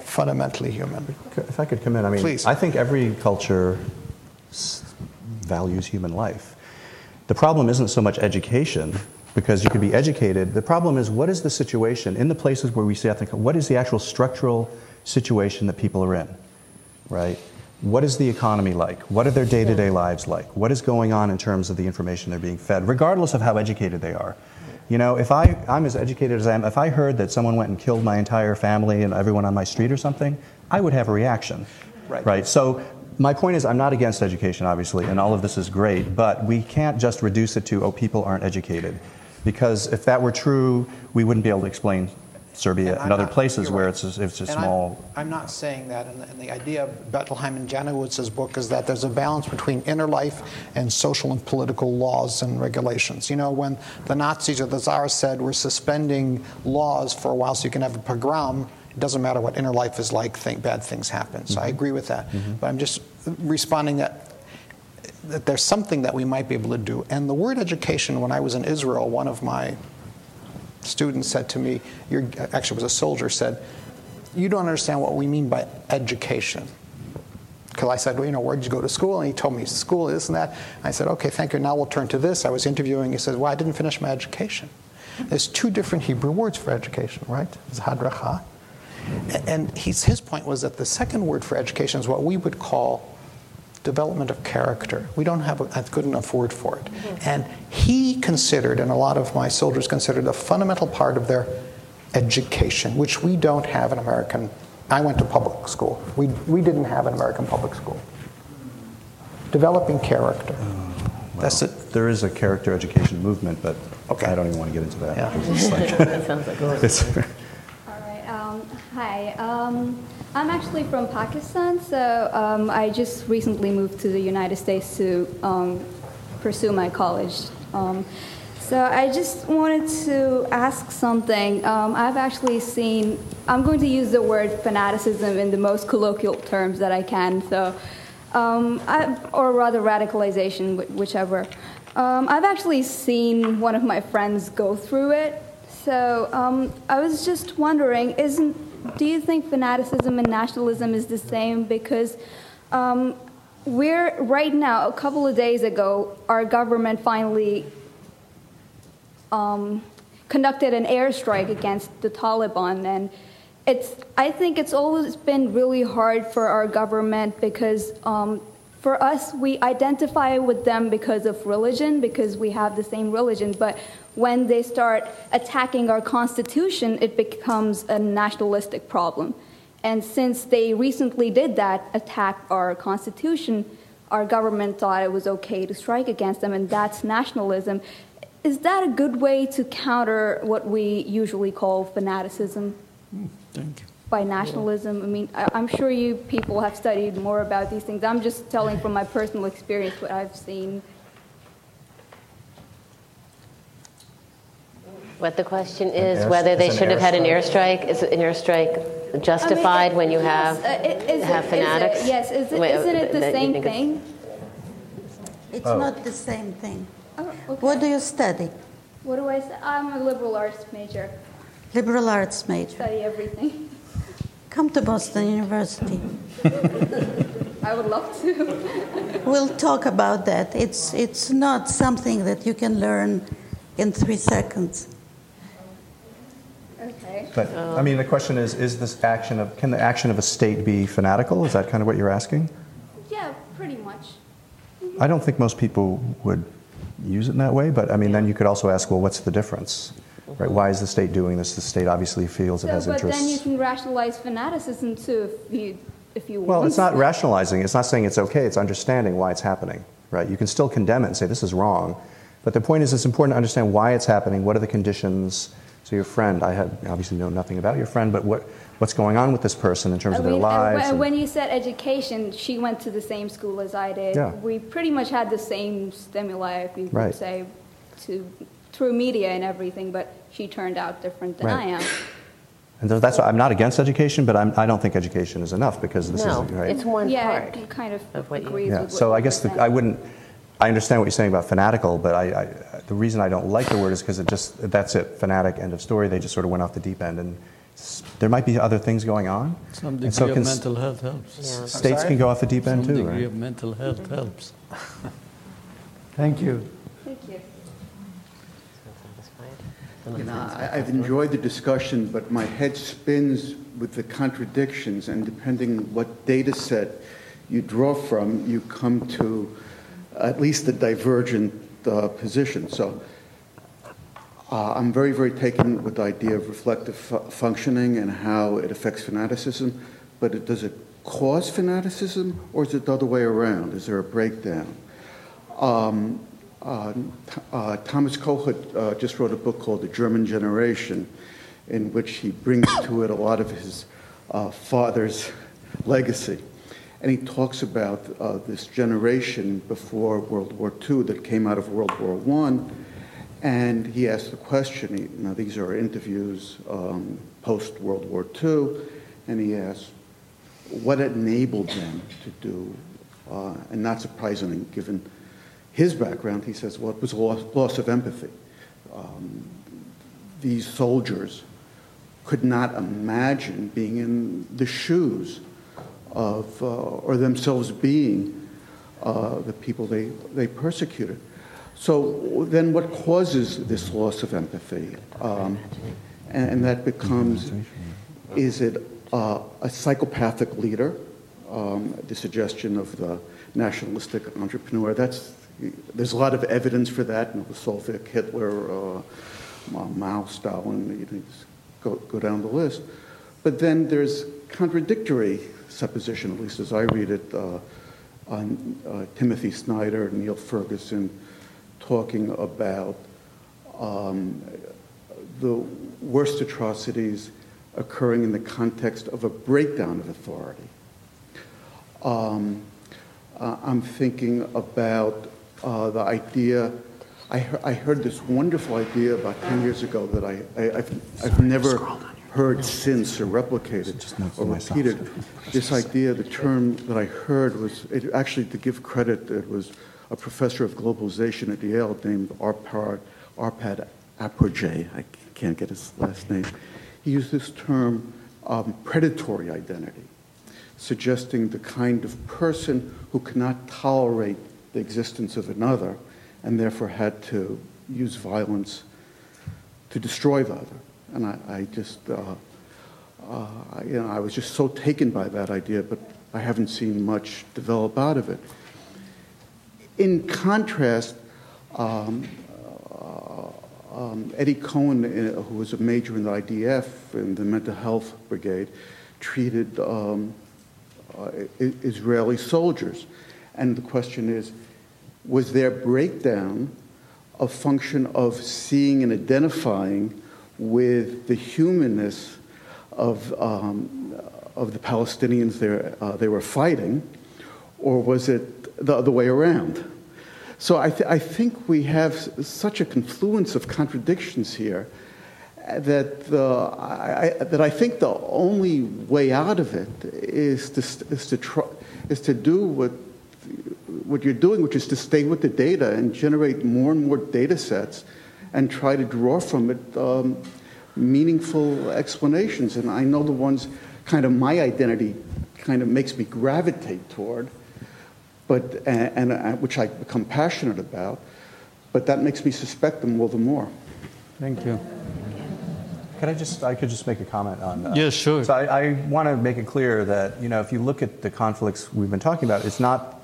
fundamentally human. If I could come in, I mean, Please. I think every culture values human life. The problem isn't so much education, because you can be educated. The problem is what is the situation in the places where we see ethnic, what is the actual structural situation that people are in, right? What is the economy like? What are their day to day lives like? What is going on in terms of the information they're being fed, regardless of how educated they are? You know, if I, I'm as educated as I am, if I heard that someone went and killed my entire family and everyone on my street or something, I would have a reaction. Right. Right. So my point is, I'm not against education, obviously, and all of this is great, but we can't just reduce it to, oh, people aren't educated. Because if that were true, we wouldn't be able to explain Serbia And and other not- places where right. it's a, it's a And I'm- small. I'm, not saying that, and the, and the idea of Bettelheim and Janowitz's book is that there's a balance between inner life and social and political laws and regulations. You know, when the Nazis or the Tsars said we're suspending laws for a while so you can have a pogrom, it doesn't matter what inner life is like, think bad things happen. So I mm-hmm. agree with that. Mm-hmm. But I'm just responding that that there's something that we might be able to do. And the word education, when I was in Israel, one of my students said to me, actually was a soldier, said, you don't understand what we mean by education. Because I said, well, you know, where did you go to school? And he told me, school, this and that. I said, okay, thank you. Now we'll turn to this. I was interviewing. He said, well, I didn't finish my education. There's two different Hebrew words for education, right? It's hadracha. And his point was that the second word for education is what we would call development of character. We don't have a, a good enough word for it. Mm-hmm. And he considered, and a lot of my soldiers considered, a fundamental part of their education, which we don't have in American. I went to public school. We, we didn't have an American public school. Developing character. Oh, That's it. There is a character education movement, but Okay. I don't even want to get into that. Yeah. It's like- That sounds like a it's- All right. Um, hi. Um, I'm actually from Pakistan, so um, I just recently moved to the United States to um, pursue my college. Um, so I just wanted to ask something. Um, I've actually seen. I'm going to use the word fanaticism in the most colloquial terms that I can. So, um, I, or rather radicalization, whichever. I've actually seen one of my friends go through it. So I was just wondering, isn't do you think fanaticism and nationalism is the same? Because um, we're right now, a couple of days ago, our government finally um, conducted an airstrike against the Taliban, and it's. I think it's always been really hard for our government because. Um, for us, we identify with them because of religion, because we have the same religion. But when they start attacking our constitution, it becomes a nationalistic problem. And since they recently did that, attack our constitution, our government thought it was okay to strike against them, and that's nationalism. Is that a good way to counter what we usually call fanaticism? Hmm, thank you. by nationalism. I mean, I, I'm sure you people have studied more about these things. I'm just telling from my personal experience what I've seen. What the question is, air- whether they should have had an airstrike- airstrike. Is an airstrike justified I mean, when you yes, have uh, it- is have it- fanatics? yes, is it, Wait, isn't it the same think it's- thing? It's Oh. not the same thing. Oh, okay. What do you study? What do I say? I'm a liberal arts major. Liberal arts major. I Study everything. Come to Boston University. I would love to. We'll talk about that. It's, it's not something that you can learn in three seconds. But, I mean, the question is, is this action of, can the action of a state be fanatical? Is that kind of what you're asking? Yeah, pretty much. I don't think most people would use it in that way, but I mean, then you could also ask, well, what's the difference? Right? Why is the state doing this? The state obviously feels it So, has but then you interests. can rationalize fanaticism too if you if you Well, it's not rationalizing. It's not saying it's okay. It's understanding why it's happening. Right? You can still condemn it and say this is wrong, but the point is, it's important to understand why it's happening. What are the conditions? So your friend, I had obviously know nothing about your friend, but what what's going on with this person in terms I of their mean, uh, lives? when- and- when you said education, she went to the same school as I did. Yeah. We pretty much had the same stimuli, if you Right. could say, to through media and everything, but she turned out different than Right. I am. And so that's why I'm not against education, but I'm, I don't think education is enough because this No, is right. it's one yeah, part. it kind of, of what you- Yeah. with what So I guess the. I wouldn't. I understand what you're saying about fanatical, but I, I, the reason I don't like the word is because it just that's it, fanatic, end of story. They just sort of went off the deep end, and there might be other things going on. Some degree so of can s- mental health helps. Yeah. States can go off the deep end Some too, Some degree right? of mental health helps. Thank you. Thank you. You know, I- I've enjoyed the discussion, but my head spins with the contradictions, and depending what data set you draw from, you come to at least a divergent uh, position. So uh, I'm very, very taken with the idea of reflective fu- functioning and how it affects fanaticism, but it, does it cause fanaticism, or is it the other way around? Is there a breakdown? Um, uh, uh, Thomas Kohut just wrote a book called The German Generation, in which he brings to it a lot of his father's legacy. And he talks about uh, this generation before World War II that came out of World War I. And he asked the question, he, now these are interviews um, post World War II, and he asked what enabled them to do, uh, and not surprisingly, given his background, he says, well, it was loss, loss of empathy. Um, these soldiers could not imagine being in the shoes of, uh, or themselves being uh, the people they, they persecuted. So then what causes this loss of empathy? Um, and, and that becomes, is it uh, a psychopathic leader? Um, the suggestion of the nationalistic entrepreneur. That's, there's a lot of evidence for that. You know, Soviet, Hitler, uh, Mao, Stalin, you know, go, go down the list. But then there's contradictory supposition, at least as I read it. Uh, on uh, Timothy Snyder, Niall Ferguson, talking about um, the worst atrocities occurring in the context of a breakdown of authority. Um, uh, I'm thinking about uh, the idea. I, he- I heard this wonderful idea about 10 years ago that I, I, I've never heard since or replicated or repeated. This idea, the term that I heard was it, actually to give credit, it was a professor of globalization at Yale named Arpad, Arpad Aperjay. I can't get his last name. He used this term um, predatory identity suggesting the kind of person who cannot tolerate the existence of another and therefore had to use violence to destroy the other. And I, I just, uh, uh, you know, I was just so taken by that idea, but I haven't seen much develop out of it. In contrast, um, uh, um, Eddie Cohen, uh, who was a major in the IDF in the mental health brigade, treated um, uh, Israeli soldiers. And the question is was their breakdown a function of seeing and identifying with the humanness of, um, of the Palestinians they, uh, they were fighting, or was it the other way around? So I, th- I think we have such a confluence of contradictions here that the, I, I, that I think the only way out of it is to is to try, is to do what what you're doing, which is to stay with the data and generate more and more data sets, and try to draw from it um, meaningful explanations. And I know the ones kind of my identity kind of makes me gravitate toward, but and, and uh, which I become passionate about, but that makes me suspect them all the more. Thank you. Could I just, I could just make a comment on that? Yeah, sure. So I, I want to make it clear that, you know, if you look at the conflicts we've been talking about, it's not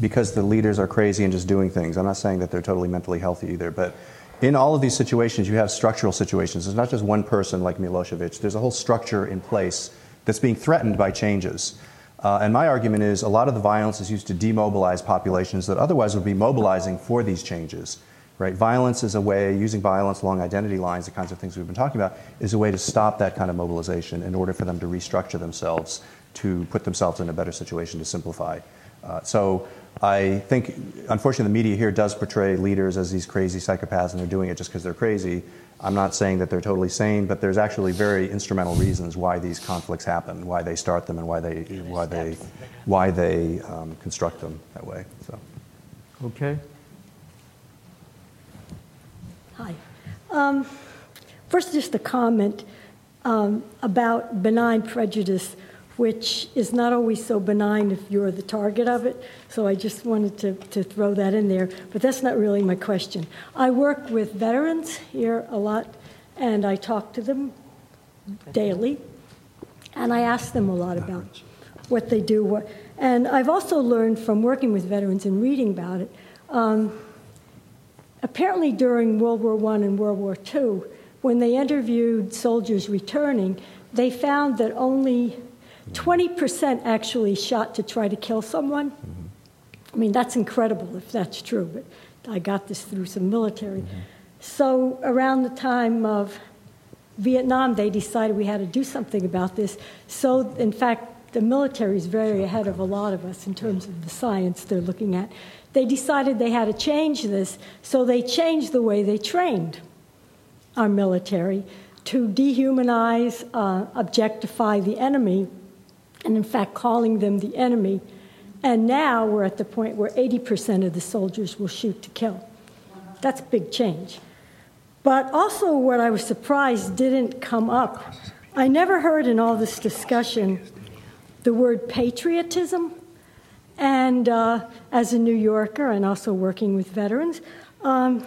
because the leaders are crazy and just doing things. I'm not saying that they're totally mentally healthy either, but in all of these situations, you have structural situations. It's not just one person like Milosevic. There's a whole structure in place that's being threatened by changes. Uh, and my argument is a lot of the violence is used to demobilize populations that otherwise would be mobilizing for these changes. Right? Violence is a way, using violence along identity lines, the kinds of things we've been talking about, is a way to stop that kind of mobilization in order for them to restructure themselves, to put themselves in a better situation, to simplify. Uh, so I think, unfortunately, the media here does portray leaders as these crazy psychopaths and they're doing it just because they're crazy. I'm not saying that they're totally sane, but there's actually very instrumental reasons why these conflicts happen, why they start them, and why they, why they, why they um, construct them that way. So. Okay. Hi. Um, first, just a comment um, about benign prejudice, which is not always so benign if you're the target of it. So I just wanted to, to throw that in there. But that's not really my question. I work with veterans here a lot, and I talk to them daily, and I ask them a lot about what they do. What, and I've also learned from working with veterans and reading about it. Um, apparently during World War I and World War II, when they interviewed soldiers returning, they found that only 20% actually shot to try to kill someone. I mean, that's incredible if that's true, but I got this through some military. So around the time of Vietnam, they decided we had to do something about this. So, in fact, the military is very ahead of a lot of us in terms of the science they're looking at. They decided they had to change this, so they changed the way they trained our military to dehumanize, uh, objectify the enemy, and in fact, calling them the enemy. And now we're at the point where 80% of the soldiers will shoot to kill. That's a big change. But also, what I was surprised didn't come up. I never heard in all this discussion the word patriotism. And uh, as a New Yorker and also working with veterans, um,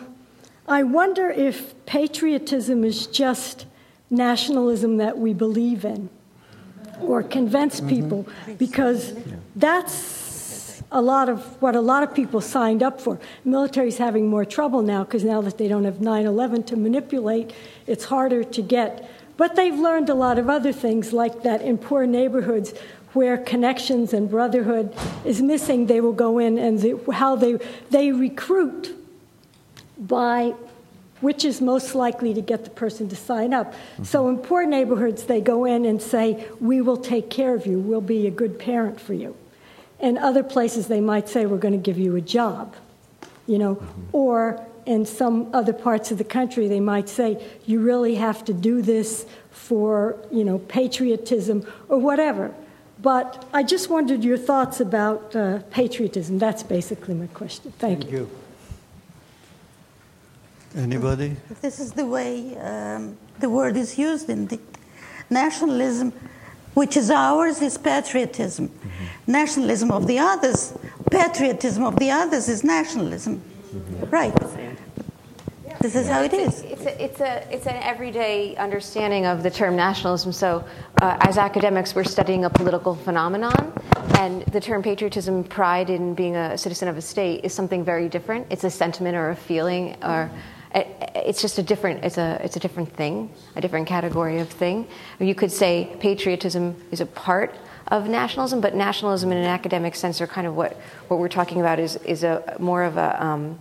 I wonder if patriotism is just nationalism that we believe in or convince mm-hmm. people, because that's a lot of what a lot of people signed up for. Military's having more trouble now because now that they don't have 9 11 to manipulate, it's harder to get. But they've learned a lot of other things, like that in poor neighborhoods, where connections and brotherhood is missing, they will go in and the, how they, they recruit by which is most likely to get the person to sign up. Mm-hmm. So in poor neighborhoods, they go in and say, We will take care of you, we'll be a good parent for you. In other places, they might say, We're going to give you a job, you know, mm-hmm. or in some other parts of the country, they might say, You really have to do this for, you know, patriotism or whatever. But I just wondered your thoughts about uh, patriotism. That's basically my question. Thank, Thank you. you. Anybody? This is the way um, the word is used in the nationalism, which is ours, is patriotism. Mm-hmm. Nationalism of the others, patriotism of the others is nationalism. Mm-hmm. Right. This is how it is. It's, a, it's, a, it's an everyday understanding of the term nationalism. So, uh, as academics, we're studying a political phenomenon, and the term patriotism, pride in being a citizen of a state, is something very different. It's a sentiment or a feeling or it's just a different it's a it's a different thing a different category of thing you could say patriotism is a part of nationalism but nationalism in an academic sense or kind of what what we're talking about is is a more of a um,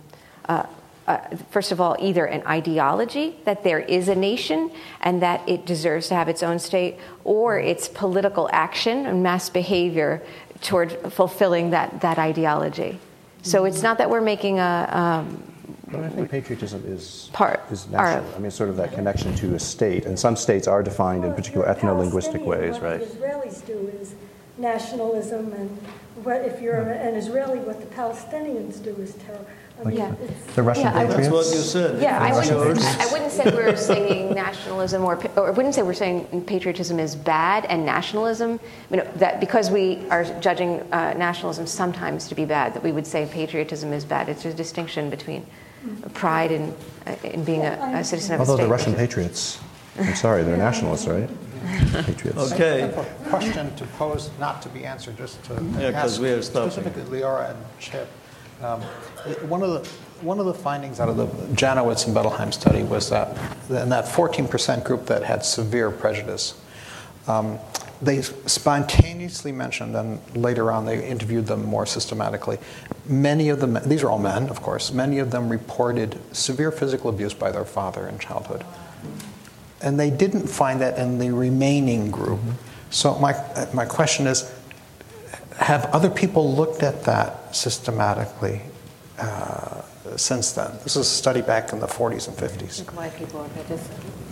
uh, uh, first of all, either an ideology that there is a nation and that it deserves to have its own state, or it's political action and mass behavior toward fulfilling that, that ideology. So it's not that we're making a, um, but I think patriotism is part is national. I mean, sort of that connection to a state, and some states are defined in particular ethno-linguistic ways, right? What the Israelis do is nationalism, and what if you're an Israeli, what the Palestinians do is terror. Like yeah. the Russian yeah, patriots. That's what you said. Yeah, I wouldn't, I wouldn't say we're saying nationalism or, or I wouldn't say we're saying patriotism is bad and nationalism. You know, that because we are judging uh, nationalism sometimes to be bad, that we would say patriotism is bad. It's a distinction between pride in, uh, in being a, a citizen of Although a state. the Russian patriots, I'm sorry, they're nationalists, right? Patriots. Okay. I have a question to pose, not to be answered, just to yeah, ask we are specifically Leora and Chip. Um, one of the one of the findings out of the Janowitz and Bettelheim study was that in that 14% group that had severe prejudice, um, they spontaneously mentioned, and later on they interviewed them more systematically. Many of them, these are all men, of course, many of them reported severe physical abuse by their father in childhood. And they didn't find that in the remaining group. So, my, my question is have other people looked at that systematically uh, since then? This is a study back in the 40s and 50s. Why people are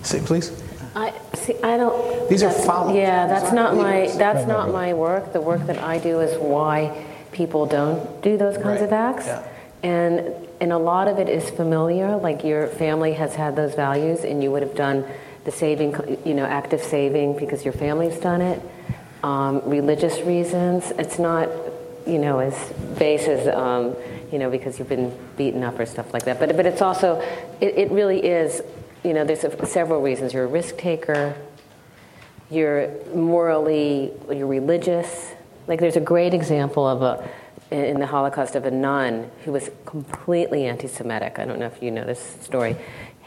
See, please. I see. I don't. These are follow. Yeah, that's not my. That's not my work. The work that I do is why people don't do those kinds right. of acts. Yeah. And and a lot of it is familiar. Like your family has had those values, and you would have done the saving, you know, active saving because your family's done it. Um, religious reasons. It's not, you know, as base as. Um, you know, because you've been beaten up or stuff like that. But, but it's also, it, it really is you know, there's a, several reasons. You're a risk taker. You're morally, you're religious. Like there's a great example of a in the Holocaust of a nun who was completely anti-Semitic. I don't know if you know this story.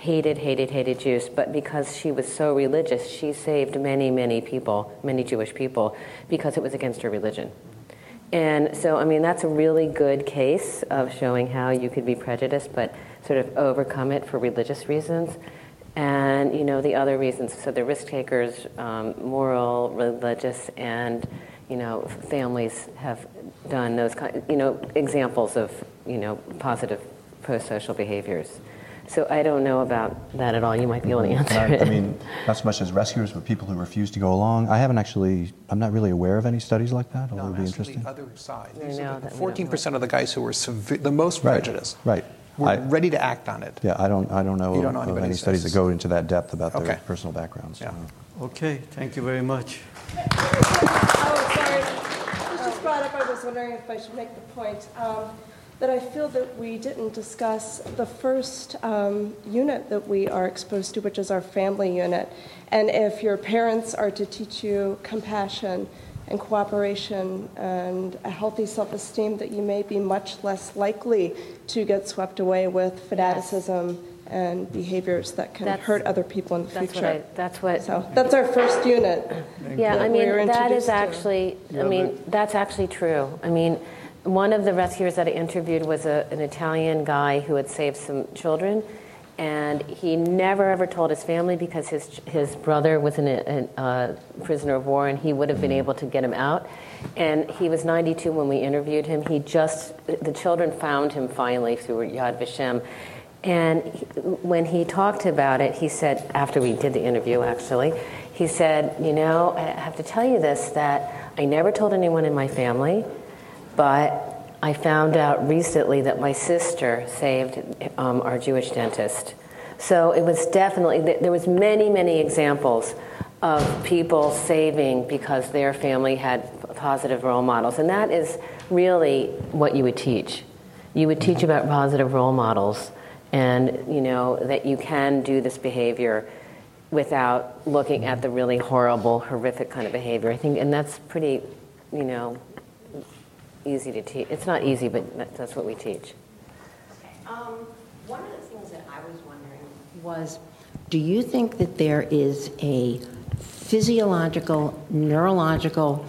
Hated, hated, hated Jews, but because she was so religious, she saved many, many people, many Jewish people, because it was against her religion. And so, I mean, that's a really good case of showing how you could be prejudiced, but sort of overcome it for religious reasons and you know the other reasons. So the risk takers, um, moral, religious, and you know families have done those kind, you know examples of you know positive pro-social behaviors. So I don't know about that at all. You might be able to answer I, it. I mean, not so much as rescuers, but people who refuse to go along. I haven't actually. I'm not really aware of any studies like that. Although no, it would be interesting. The other side. Fourteen percent of the guys who were the most prejudiced. Right. right we're I, ready to act on it. Yeah, I don't, I don't know, you don't know of any studies that go into that depth about okay. their personal backgrounds. Yeah. Okay, thank you very much. Oh, sorry. It was just brought up. I was wondering if I should make the point um, that I feel that we didn't discuss the first um, unit that we are exposed to, which is our family unit. And if your parents are to teach you compassion, and cooperation and a healthy self esteem, that you may be much less likely to get swept away with fanaticism yes. and behaviors that can That's- hurt other people in the That's future. what I, that's what. So that's our first unit. Yeah, I mean, were that introduced is to. actually, I mean, that's actually true. I mean, one of the rescuers that I interviewed was a, an Italian guy who had saved some children, and he never ever told his family because his, his brother was in a, a prisoner of war and he would have been able to get him out. And he was 92 when we interviewed him. He just, the children found him finally through Yad Vashem. And he, when he talked about it, he said, after we did the interview actually, he said, You know, I have to tell you this that I never told anyone in my family, but I found out recently that my sister saved um, our Jewish dentist. So it was definitely, there was many, many examples of people saving because their family had positive role models. And that is really what you would teach. You would teach about positive role models and, you know, that you can do this behavior without looking at the really horrible, horrific kind of behavior. I think, and that's pretty, you know, easy to teach. It's not easy, but that's what we teach. Um, one of the things that I was wondering was, do you think that there is a physiological, neurological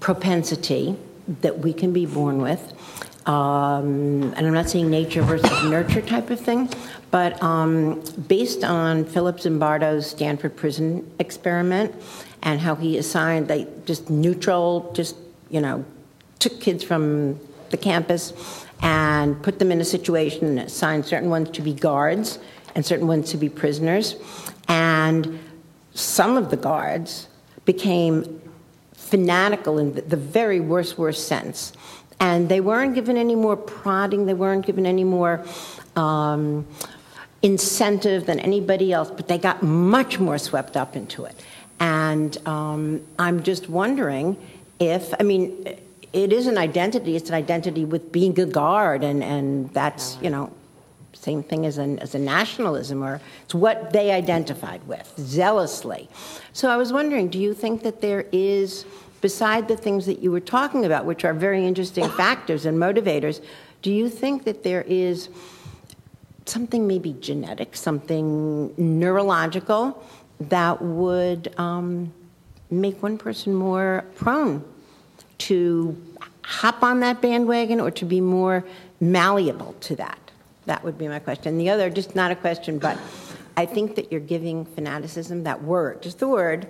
propensity that we can be born with? Um, and I'm not saying nature versus nurture type of thing, but um, based on Philip Zimbardo's Stanford prison experiment and how he assigned like just neutral, just you know, took kids from the campus and put them in a situation and assigned certain ones to be guards and certain ones to be prisoners. And some of the guards became fanatical in the, the very worst, worst sense. And they weren't given any more prodding, they weren't given any more um, incentive than anybody else, but they got much more swept up into it. And um, I'm just wondering if, I mean, it is an identity. It's an identity with being a guard, and, and that's, you know, same thing as, an, as a nationalism, or it's what they identified with zealously. So I was wondering, do you think that there is, beside the things that you were talking about, which are very interesting factors and motivators, do you think that there is something maybe genetic, something neurological that would um, make one person more prone to hop on that bandwagon or to be more malleable to that? That would be my question. The other, just not a question, but I think that you're giving fanaticism, that word, just the word,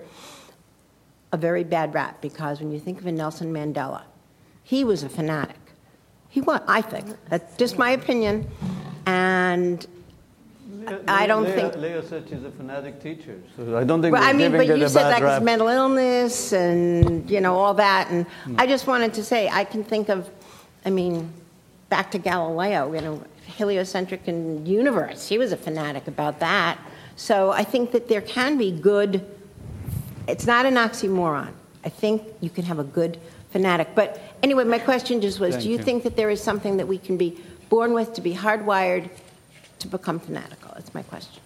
a very bad rap because when you think of a Nelson Mandela, he was a fanatic. He was, I think. That's just my opinion. And I don't Leah, think. Leah said she's a fanatic teacher, so I don't think Well, I mean, but you said that rap. because mental illness and you know all that, and Hmm. I just wanted to say I can think of, I mean, back to Galileo, you know, heliocentric and universe. He was a fanatic about that. So I think that there can be good. It's not an oxymoron. I think you can have a good fanatic. But anyway, my question just was: Thank Do you you. think that there is something that we can be born with to be hardwired to become fanatical? That's my question.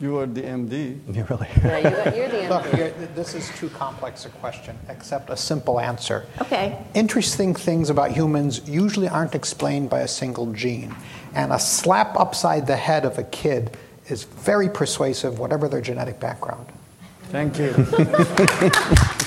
You are the MD. You really Yeah, you're, you're the Look, MD. here, this is too complex a question, except a simple answer. Okay. Interesting things about humans usually aren't explained by a single gene. And a slap upside the head of a kid is very persuasive, whatever their genetic background. Thank you.